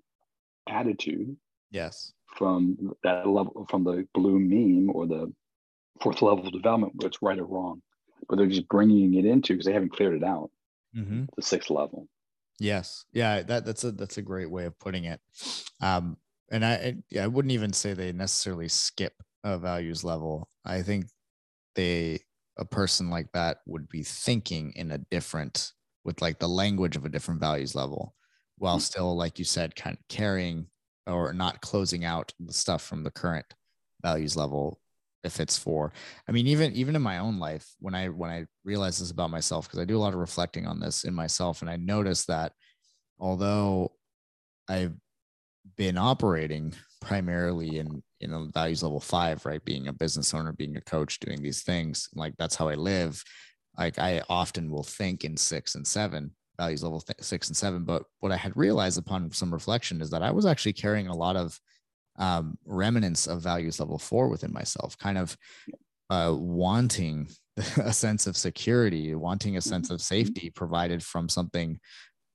attitude. Yes. From that level, from the blue meme or the fourth level development, where it's right or wrong but they're just bringing it into because they haven't cleared it out. Mm-hmm. The sixth level. Yes, yeah, that that's a that's a great way of putting it. Um, and I I wouldn't even say they necessarily skip a values level. I think they a person like that would be thinking in a different with like the language of a different values level while mm-hmm. still like you said kind of carrying or not closing out the stuff from the current values level if it's for i mean even even in my own life when i when i realize this about myself because i do a lot of reflecting on this in myself and i notice that although i've been operating primarily in in a values level five right being a business owner being a coach doing these things like that's how i live like i often will think in six and seven values level th- six and seven but what i had realized upon some reflection is that i was actually carrying a lot of um, remnants of values level four within myself, kind of uh, wanting a sense of security, wanting a sense of mm-hmm. safety provided from something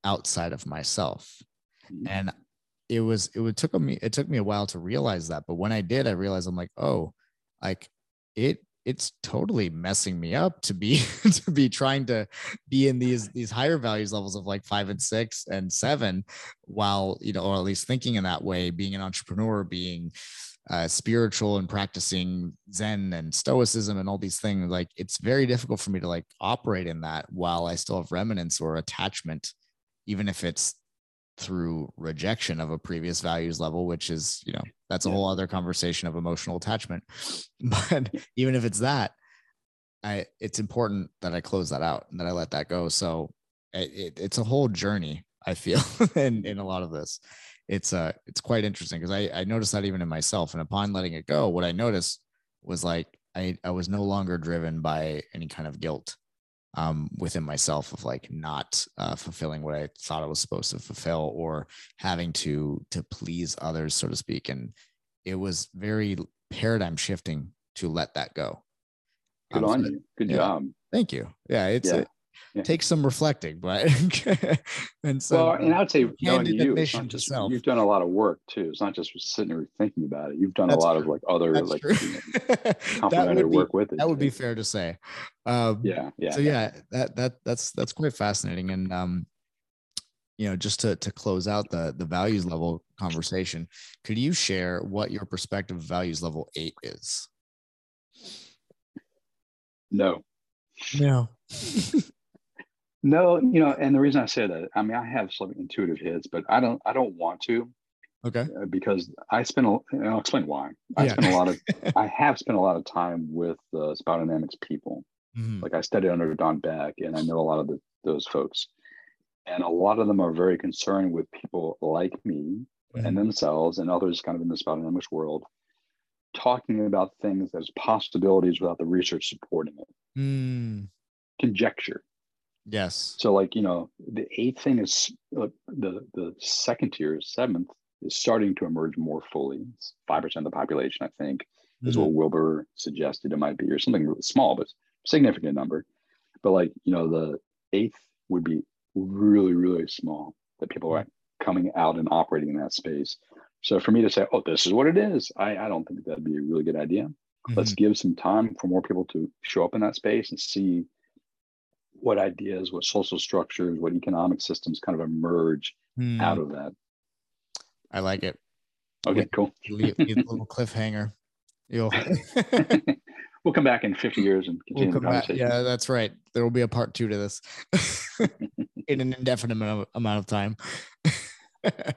outside of myself. Mm-hmm. And it was it would took me it took me a while to realize that, but when I did, I realized I'm like, oh, like it it's totally messing me up to be to be trying to be in these these higher values levels of like five and six and seven while you know or at least thinking in that way being an entrepreneur being uh, spiritual and practicing zen and stoicism and all these things like it's very difficult for me to like operate in that while i still have remnants or attachment even if it's through rejection of a previous values level which is you know that's a whole other conversation of emotional attachment. But even if it's that i it's important that i close that out and that i let that go. So it, it, it's a whole journey i feel in in a lot of this. It's uh it's quite interesting because i i noticed that even in myself and upon letting it go what i noticed was like i i was no longer driven by any kind of guilt um, within myself of like not uh, fulfilling what I thought I was supposed to fulfill or having to to please others, so to speak. And it was very paradigm shifting to let that go. Good um, on so, you. Good yeah, job. Thank you. Yeah, it's yeah. Yeah. takes some reflecting, but and so well, and I'd say knowing you, it's not just, you've done a lot of work too. It's not just sitting there thinking about it. You've done that's a lot true. of like other that's like you know, complementary work with it. That would be fair to say. Um, yeah, yeah. So yeah, that that that's that's quite fascinating, and um, you know, just to to close out the the values level conversation, could you share what your perspective of values level eight is? No. No. No, you know, and the reason I say that, I mean, I have some intuitive hits, but I don't, I don't want to. Okay. Uh, because I spend, a, and I'll explain why. I yeah. spend a lot of, I have spent a lot of time with the uh, Spiral Dynamics people. Mm-hmm. Like I studied under Don Beck, and I know a lot of the, those folks, and a lot of them are very concerned with people like me mm-hmm. and themselves and others, kind of in the Spiral Dynamics world, talking about things as possibilities without the research supporting it. Mm. Conjecture. Yes. So, like you know, the eighth thing is uh, the the second tier, seventh, is starting to emerge more fully. Five percent of the population, I think, mm-hmm. is what Wilber suggested it might be, or something really small but significant number. But like you know, the eighth would be really really small that people are coming out and operating in that space. So for me to say, oh, this is what it is, I, I don't think that'd be a really good idea. Mm-hmm. Let's give some time for more people to show up in that space and see what ideas, what social structures, what economic systems kind of emerge mm. out of that. I like it. Okay, cool. leave, leave a little cliffhanger. You'll we'll come back in 50 years and continue we'll the conversation. Back. Yeah, that's right. There will be a part two to this in an indefinite amount of time. but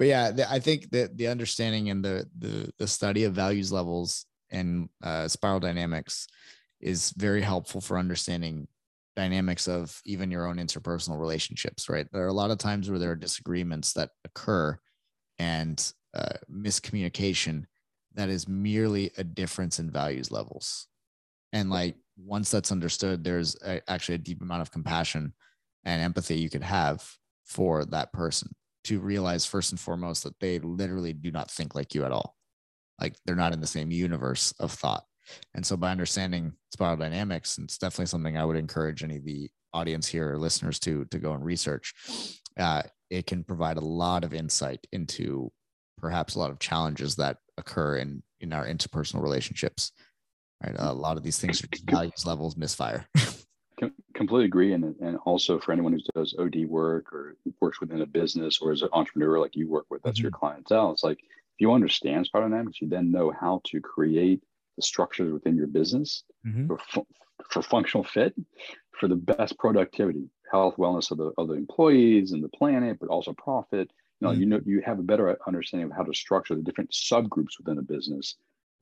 yeah, the, I think that the understanding and the, the the study of values levels and uh, spiral dynamics is very helpful for understanding dynamics of even your own interpersonal relationships. Right, there are a lot of times where there are disagreements that occur and uh, miscommunication that is merely a difference in values levels. And like once that's understood, there's a, actually a deep amount of compassion and empathy you could have for that person to realize first and foremost that they literally do not think like you at all. Like they're not in the same universe of thought. And so by understanding spiral dynamics, it's definitely something I would encourage any of the audience here or listeners to to go and research. Uh, it can provide a lot of insight into perhaps a lot of challenges that occur in in our interpersonal relationships right a lot of these things are values levels misfire completely agree and, and also for anyone who does od work or works within a business or is an entrepreneur like you work with that's mm-hmm. your clientele it's like if you understand spiral dynamics you then know how to create the structures within your business mm-hmm. for, for functional fit for the best productivity health wellness of the of the employees and the planet but also profit you know, mm-hmm. you know, you have a better understanding of how to structure the different subgroups within a business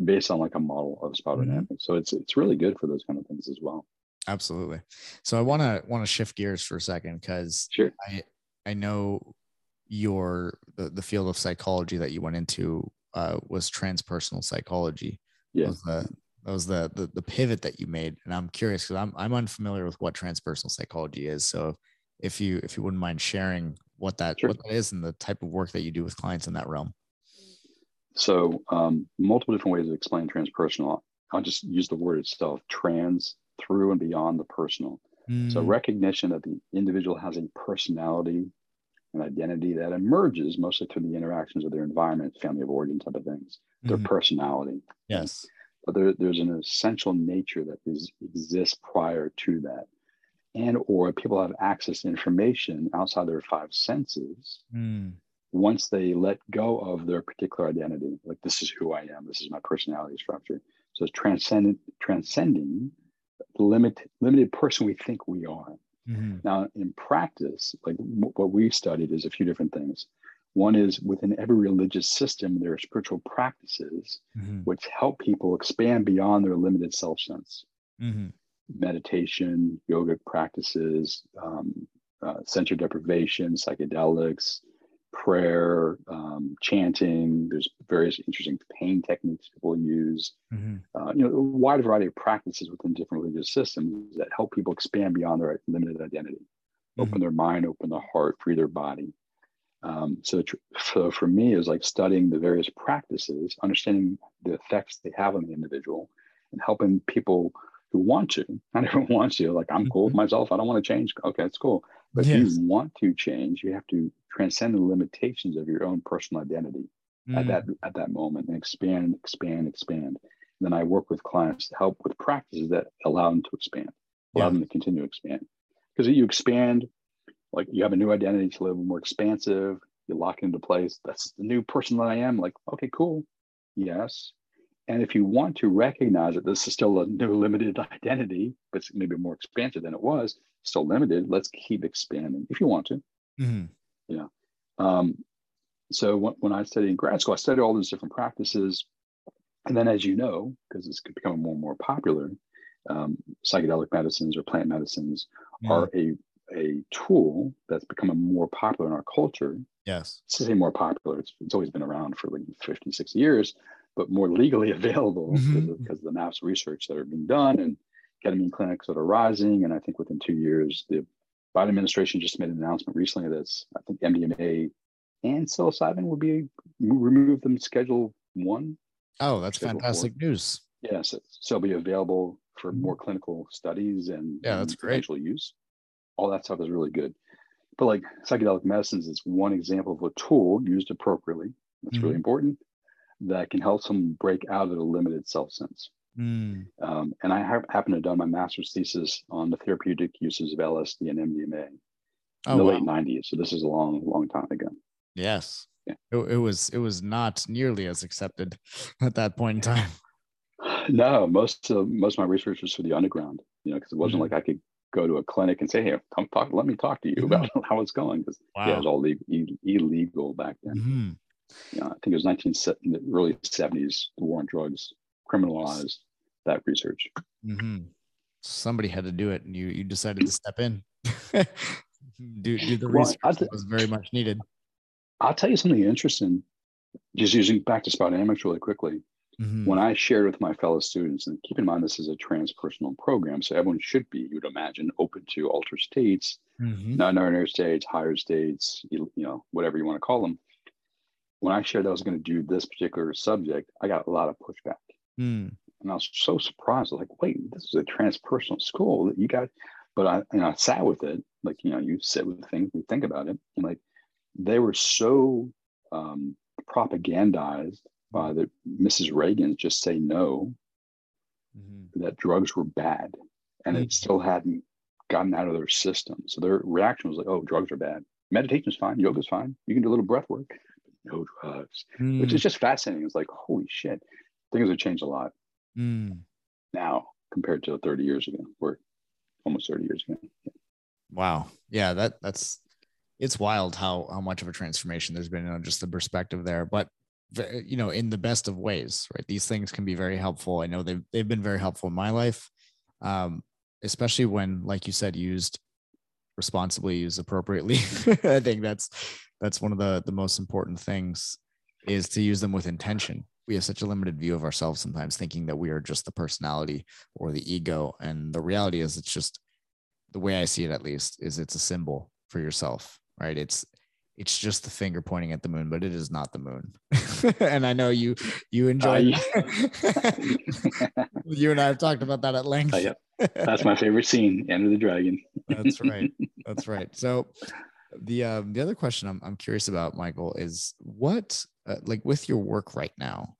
based on like a model of spiral mm-hmm. dynamics. So it's it's really good for those kind of things as well. Absolutely. So I want to want to shift gears for a second because sure. I I know your the, the field of psychology that you went into uh, was transpersonal psychology. Yeah. That was the that was the, the the pivot that you made, and I'm curious because I'm I'm unfamiliar with what transpersonal psychology is. So if you if you wouldn't mind sharing what that sure. what that is and the type of work that you do with clients in that realm. So um, multiple different ways to explain transpersonal. I'll just use the word itself: trans through and beyond the personal. Mm. So recognition that the individual has a personality and identity that emerges mostly through the interactions of their environment, family of origin type of things, their mm. personality. Yes. But there, there's an essential nature that is, exists prior to that and or people have access to information outside their five senses mm. once they let go of their particular identity like this is who i am this is my personality structure so it's transcendent transcending the limit, limited person we think we are mm-hmm. now in practice like what we've studied is a few different things one is within every religious system there are spiritual practices mm-hmm. which help people expand beyond their limited self sense mm-hmm meditation, yoga practices, um, uh, sensory deprivation, psychedelics, prayer, um, chanting. There's various interesting pain techniques people use. Mm-hmm. Uh, you know, a wide variety of practices within different religious systems that help people expand beyond their limited identity, mm-hmm. open their mind, open their heart, free their body. Um, so, so for me, is like studying the various practices, understanding the effects they have on the individual, and helping people who want to. Not everyone wants to. Like I'm cool with mm-hmm. myself. I don't want to change. Okay, it's cool. But yes. if you want to change, you have to transcend the limitations of your own personal identity mm. at that mm. at that moment and expand, expand, expand. And then I work with clients to help with practices that allow them to expand, allow yeah. them to continue to expand. Because you expand, like you have a new identity to live more expansive, you lock into place. That's the new person that I am. Like, okay, cool. Yes. And if you want to recognize that this is still a new limited identity, but it's maybe more expansive than it was, still limited. Let's keep expanding if you want to. Mm-hmm. Yeah. Um, so when, when I studied in grad school, I studied all those different practices. And then, as you know, because it's becoming more and more popular, um, psychedelic medicines or plant medicines mm. are a, a tool that's becoming more popular in our culture. Yes. To say more popular, it's, it's always been around for like 50, 60 years, but more legally available mm-hmm. because, of, the mass research that are being done and ketamine clinics that are rising. And I think within two years, the Biden administration just made an announcement recently that's I think MDMA and psilocybin will be removed from Schedule One. Oh, that's fantastic four. news. Yes, so it'll be available for mm-hmm. more clinical studies and yeah, that's and great. Potential use. All that stuff is really good. But like psychedelic medicines is one example of a tool used appropriately. That's mm-hmm. really important. That can help someone break out of the limited self sense. Mm. Um, and I have, happen to have done my master's thesis on the therapeutic uses of LSD and MDMA in oh, the wow. late 90s. So this is a long, long time ago. Yes. Yeah. It, it was it was not nearly as accepted at that point in time. No, most of most of my research was for the underground, you know, because it wasn't mm-hmm. like I could go to a clinic and say, "Hey, come talk, let me talk to you about mm-hmm. how it's going," because wow. yeah, it was all legal, illegal back then. Mm-hmm. Know, I think it was 19 early 70s. The war on drugs criminalized that research. Mm-hmm. Somebody had to do it, and you you decided to step in. do do the well, research th- was very much needed. I'll tell you something interesting. Just using back to Spiral Dynamics really quickly. Mm-hmm. When I shared with my fellow students, and keep in mind this is a transpersonal program, so everyone should be, you would imagine, open to altered states, mm-hmm. non-ordinary states, higher states, you, you know, whatever you want to call them. When I shared that I was going to do this particular subject, I got a lot of pushback. Mm. And I was so surprised. I was like, wait, this is a transpersonal school that you got. But I, and I sat with it, like, you know, you sit with things, we think about it. And like, they were so um, propagandized by the Mrs. Reagan just say no, mm-hmm. that drugs were bad. And mm-hmm. it still hadn't gotten out of their system. So their reaction was like, oh, drugs are bad. Meditation's fine, yoga's fine. You can do a little breath work, no drugs, mm. which is just fascinating. It's like, holy shit, things have changed a lot mm. now compared to 30 years ago, or almost 30 years ago. Wow. Yeah, that that's it's wild how how much of a transformation there's been on just the perspective there but you know in the best of ways right these things can be very helpful i know they've, they've been very helpful in my life um, especially when like you said used responsibly used appropriately i think that's that's one of the the most important things is to use them with intention we have such a limited view of ourselves sometimes thinking that we are just the personality or the ego and the reality is it's just the way i see it at least is it's a symbol for yourself right? It's it's just the finger pointing at the moon, but it is not the moon. and I know you you enjoy. Uh, you and I have talked about that at length. Uh, yep. That's my favorite scene, Enter the Dragon. That's right. That's right. So the um, the other question I'm I'm curious about, Michael, is what uh, like with your work right now,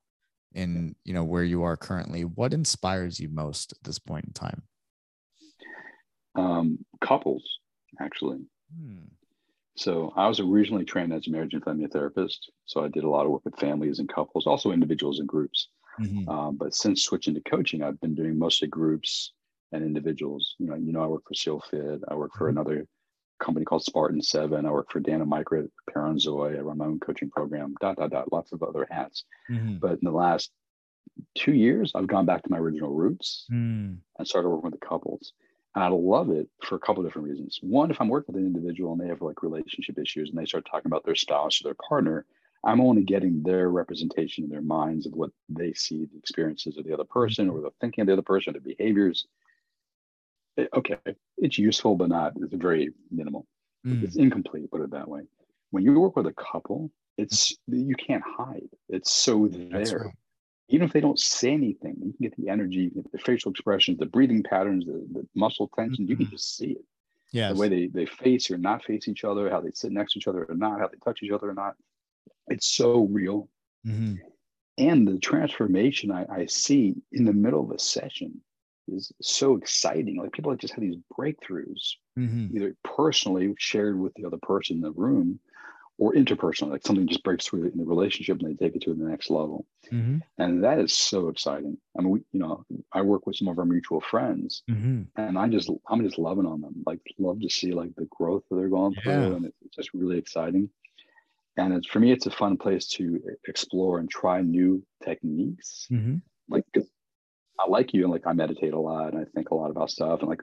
in you know where you are currently, what inspires you most at this point in time? Um, couples, actually. Hmm so I was originally trained as a marriage and family therapist. So I did a lot of work with families and couples, also individuals and groups. Mm-hmm. Um, but since switching to coaching, I've been doing mostly groups and individuals. You know, you know, I work for SealFit. I work for mm-hmm. another company called Spartan Seven. I work for Dana Micro, Paranzoy. I run my own coaching program. Dot dot dot. Lots of other hats. Mm-hmm. But in the last two years, I've gone back to my original roots mm. and started working with the couples. And I love it for a couple of different reasons. One, if I'm working with an individual and they have like relationship issues and they start talking about their spouse or their partner, I'm only getting their representation in their minds of what they see, the experiences of the other person or the thinking of the other person, the behaviors. Okay, it's useful, but not, it's very minimal. Mm. It's incomplete, put it that way. When you work with a couple, it's you can't hide. It's so there even if they don't say anything, you can get the energy, you can get the facial expressions, the breathing patterns, the, the muscle tension. Mm-hmm. You can mm-hmm. just see it. Yeah. The way they, they face or not face each other, how they sit next to each other or not, how they touch each other or not. It's so real. Mm-hmm. And the transformation I, I see in the middle of a session is so exciting. Like people just have these breakthroughs, mm-hmm. either personally shared with the other person in the room or interpersonal, like something just breaks through in the relationship and they take it to the next level. Mm-hmm. And that is so exciting. I mean, we, you know, I work with some of our mutual friends Mm-hmm. and I just, I'm just loving on them. Like, love to see like the growth that they're going through. Yeah. And it's just really exciting. And it's for me, it's a fun place to explore and try new techniques. Mm-hmm. Like, I like you and like I meditate a lot and I think a lot about stuff and like,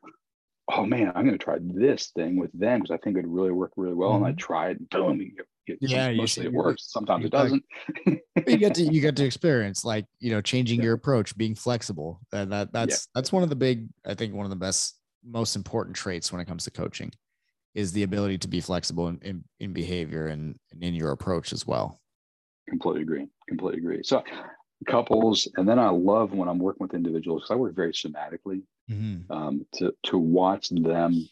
oh man, I'm going to try this thing with them because I think it'd really work really well. And I Mhm. try it, boom, you get- you get- Yeah, mostly it works. Sometimes it doesn't. you get to you get to experience like you know changing Yeah. your approach being flexible and that that's that's one of the big i think one of the best most important traits when it comes to coaching is the ability to be flexible in, in, in behavior and, and in your approach as well completely agree. Completely agree. So couples, and then I love when I'm working with individuals because I work very somatically um, to to watch them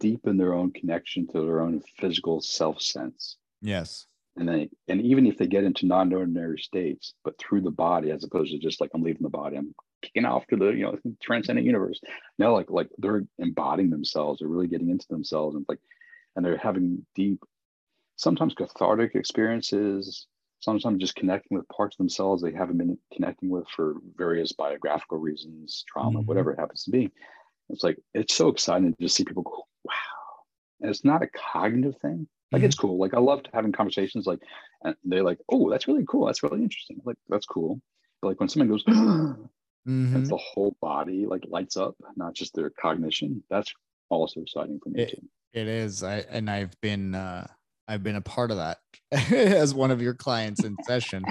deepen their own connection to their own physical self sense. yes And they and even if they get into non-ordinary states, but through the body, as opposed to just like I'm leaving the body, I'm kicking off to the you know transcendent universe. Now, like like they're embodying themselves, they're really getting into themselves and like and they're having deep, sometimes cathartic experiences, sometimes just connecting with parts of themselves they haven't been connecting with for various biographical reasons, trauma, Mhm. whatever it happens to be. It's like it's so exciting to just see people go, wow. And it's not a cognitive thing. Like it's cool. Like I loved having conversations like and they're like, oh, that's really cool. That's really interesting. Like that's cool. But like when someone goes, Mhm. it's the whole body like lights up, not just their cognition. That's also exciting for me It- too. It is. I and I've been uh I've been a part of that as one of your clients in session,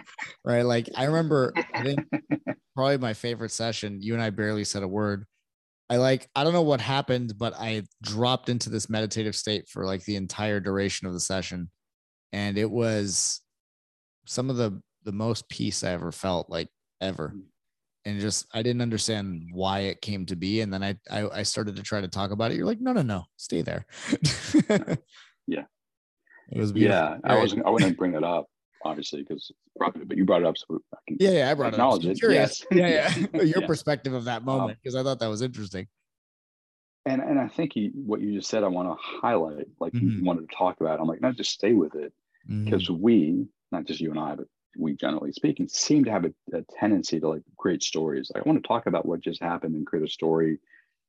right? Like I remember I think probably my favorite session, you and I barely said a word. I like I don't know what happened, but I dropped into this meditative state for like the entire duration of the session. And it was some of the the most peace I ever felt like ever. Mm. And just I didn't understand why it came to be. And then I I, I started to try to talk about it. You're like, no, no, no, stay there. Yeah. It was beautiful. Yeah, I wasn't I wouldn't bring it up, obviously, because probably but you brought it up so I can Yeah, yeah, I brought it up. acknowledge it. curious. Yes. Yeah, yeah. Your Yeah. perspective of that Um, moment, because I thought that was interesting. And and I think you, what you just said, I want to highlight, like Mhm. you wanted to talk about. I'm like, no, just stay with it, because we, not just you and I, but we generally speaking, seem to have a, a tendency to like create stories. I want to talk about what just happened and create a story,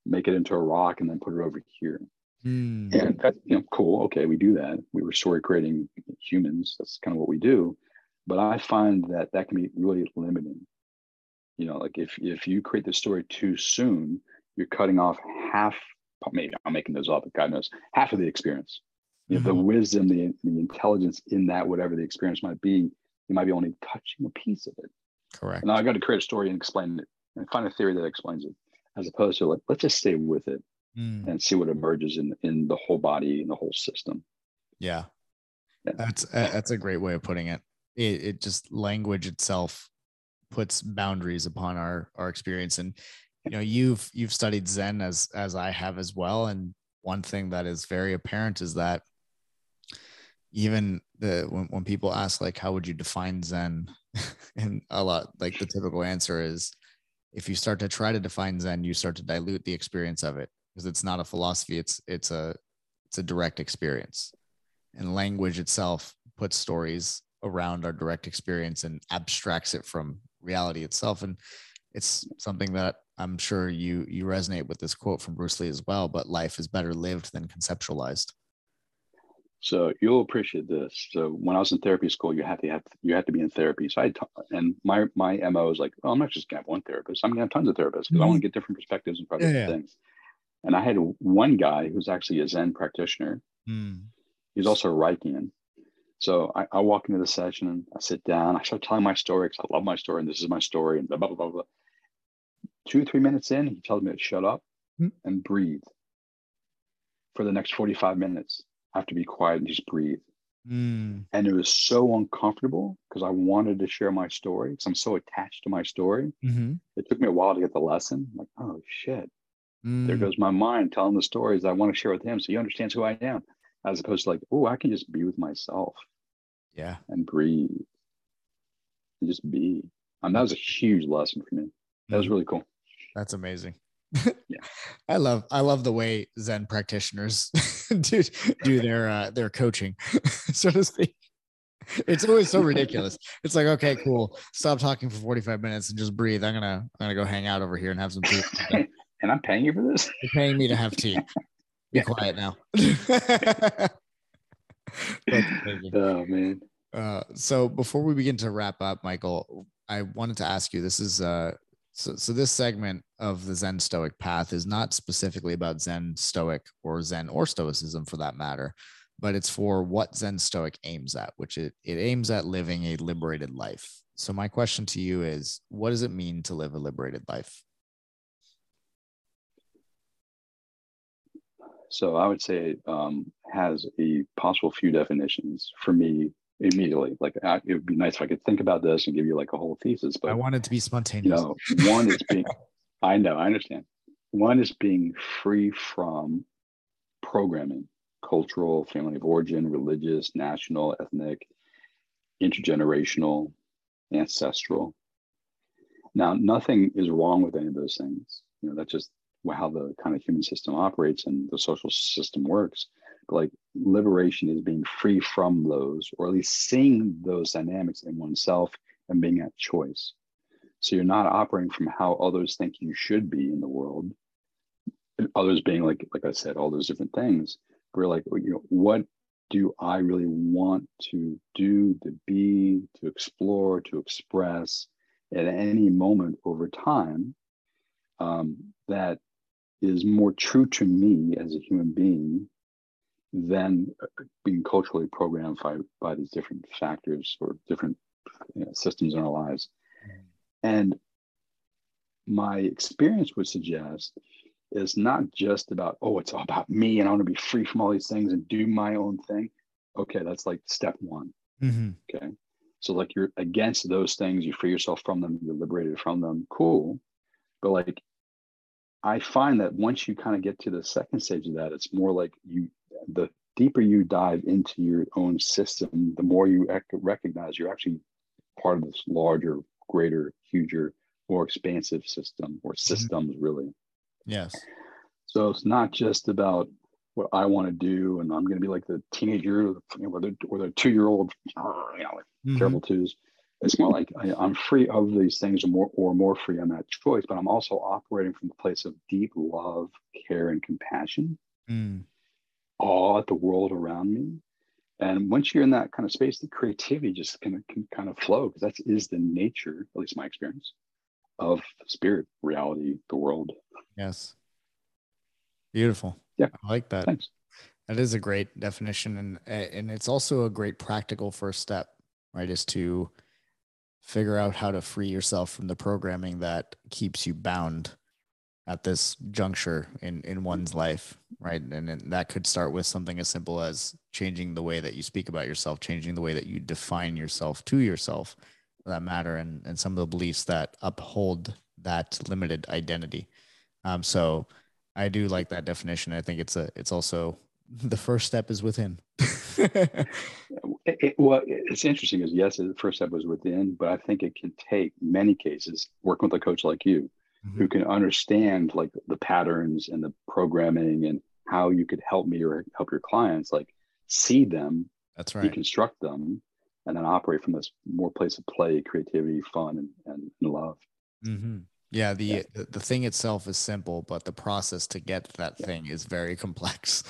make it into a rock, and then put it over here. Mm. And that's you know cool. Okay, we do that. We were story creating humans. That's kind of what we do. But I find that that can be really limiting. You know, like if if you create the story too soon, you're cutting off half. Maybe I'm making those up, but God knows half of the experience. You know, the wisdom, the the intelligence in that, whatever the experience might be, you might be only touching a piece of it. Correct. And now I got to create a story and explain it, and find a theory that explains it, as opposed to like let's just stay with it Mm. and see what emerges in in the whole body and the whole system. Yeah. Yeah. That's uh, that's a great way of putting it. It it just language itself puts boundaries upon our our experience and you know you've you've studied zen as as I have as well and one thing that is very apparent is that even the when, when people ask like how would you define zen and a lot like the typical answer is if you start to try to define zen you start to dilute the experience of it because it's not a philosophy it's it's a it's a direct experience and language itself puts stories around our direct experience and abstracts it from reality itself and it's something that i'm sure you you resonate with this quote from bruce lee as well but life is better lived than conceptualized So you'll appreciate this. So when I was in therapy school, you have to have you have to be in therapy. So I had and my my mo is like, well, I'm not just gonna have one therapist. I'm gonna have tons of therapists because I want to mm-hmm. get different perspectives and probably Yeah, different yeah. things. And I had one guy who's actually a Zen practitioner. Mm. He's also a Reichian. So I, I walk into the session and I sit down. I start telling my story because I love my story and this is my story and blah blah blah blah. Two three minutes in, he tells me to shut up Hmm. and breathe for the next 45 minutes. I have to be quiet and just breathe. Mm. and it was so uncomfortable because I wanted to share my story because I'm so attached to my story. Mm-hmm. It took me a while to get the lesson. I'm like, oh shit, there Mm. goes my mind telling the stories I want to share with him, so he understands who I am, as opposed to like, oh, I can just be with myself yeah and breathe and just be. And that was a huge lesson for me. That was Mhm. really cool. that's amazing yeah. I love I love the way Zen practitioners do do their uh, their coaching, so to speak. It's always so ridiculous. It's like, okay, cool. Stop talking for 45 minutes and just breathe. I'm gonna I'm gonna go hang out over here and have some tea. And I'm paying you for this? You're paying me to have tea. Be yeah. quiet now. oh man. Uh, so before we begin to wrap up, Michael, I wanted to ask you. This is uh, so so this segment of the Zen Stoic path is not specifically about Zen Stoic or Zen or Stoicism for that matter, but it's for what Zen Stoic aims at, which it, it aims at living a liberated life. So my question to you is, what does it mean to live a liberated life? So I would say it um, has a possible few definitions for me immediately. Like I, it would be nice if I could think about this and give you like a whole thesis. But I want it to be spontaneous. You know, one is being. I know. I understand. One is being free from programming, cultural, family of origin, religious, national, ethnic, intergenerational, ancestral. Now, nothing is wrong with any of those things. You know, that's just how the kind of human system operates and the social system works. But like liberation is being free from those, or at least seeing those dynamics in oneself and being at choice. So you're not operating from how others think you should be in the world. Others being like, like I said, all those different things. We're like, you know, what do I really want to do, to be, to explore, to express at any moment over time um, that is more true to me as a human being than being culturally programmed by, by these different factors or different you know, systems in our lives. Mm. And my experience would suggest is not just about, oh, it's all about me and I want to be free from all these things and do my own thing. Okay, that's like step one. Mm-hmm. Okay. So, like, you're against those things, you free yourself from them, you're liberated from them. Cool. But, like, I find that once you kind of get to the second stage of that, it's more like you, the deeper you dive into your own system, the more you recognize you're actually part of this larger, greater, huger, more expansive system or mm-hmm. systems, mm-hmm. really. Yes. So it's not just about what I want to do, and I'm going to be like the teenager, or the or the two year old, you know, like mm-hmm. terrible twos. It's more like I, am free of these things or more or more free on that choice, but I'm also operating from the place of deep love, care, and compassion, mm. awe at the world around me. And once you're in that kind of space, the creativity just can, can kind of flow because that is the nature, at least my experience, of spirit, reality, the world. Yes. Beautiful. Yeah. I like that. Thanks. That is a great definition. And, and it's also a great practical first step, right? Is to figure out how to free yourself from the programming that keeps you bound at this juncture in in one's life right? And, and that could start with something as simple as changing the way that you speak about yourself changing the way that you define yourself to yourself that matter and and some of the beliefs that uphold that limited identity. Um so i do like that definition. I think it's a it's also the first step is within it, it, well, it's interesting because yes, the first step was within, but I think it can take many cases working with a coach like you, mm-hmm. who can understand like the patterns and the programming and how you could help me or help your clients like see them, that's right, deconstruct them, and then operate from this more place of play, creativity, fun, and, and, love. Mm-hmm. Yeah, the, yeah. the the thing itself is simple, but the process to get that thing is very complex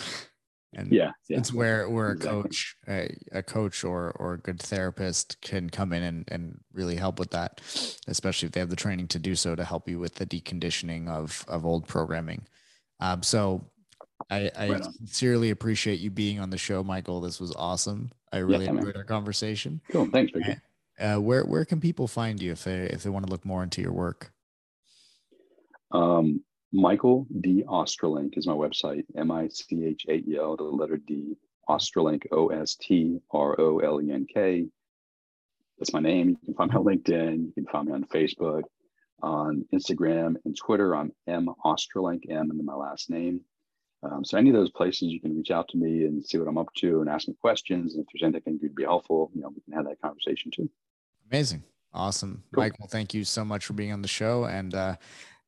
and yeah, yeah. it's where where exactly. a coach a, a, coach or or a good therapist can come in and, and really help with that especially if they have the training to do so to help you with the deconditioning of of old programming um, so i i right sincerely appreciate you being on the show michael this was awesome i really yeah, enjoyed man. our conversation cool thanks Vicky. Uh, where where can people find you if they if they want to look more into your work um Michael D. Ostrolenk is my website, M I C H A E L, the letter D, Ostrolenk, O S T R O L E N K. That's my name. You can find me on LinkedIn. You can find me on Facebook, on Instagram and Twitter. I'm M Ostrolenk, M and then my last name. Um, so any of those places you can reach out to me and see what I'm up to and ask me questions. And if there's anything could be helpful, you know, we can have that conversation too. Amazing. Awesome. Cool. Michael, thank you so much for being on the show. And uh,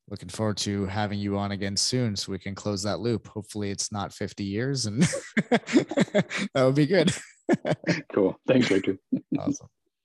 looking forward to having you on again soon so we can close that loop. Hopefully, it's not 50 years, and that would be good. cool. Thanks, Victor. awesome.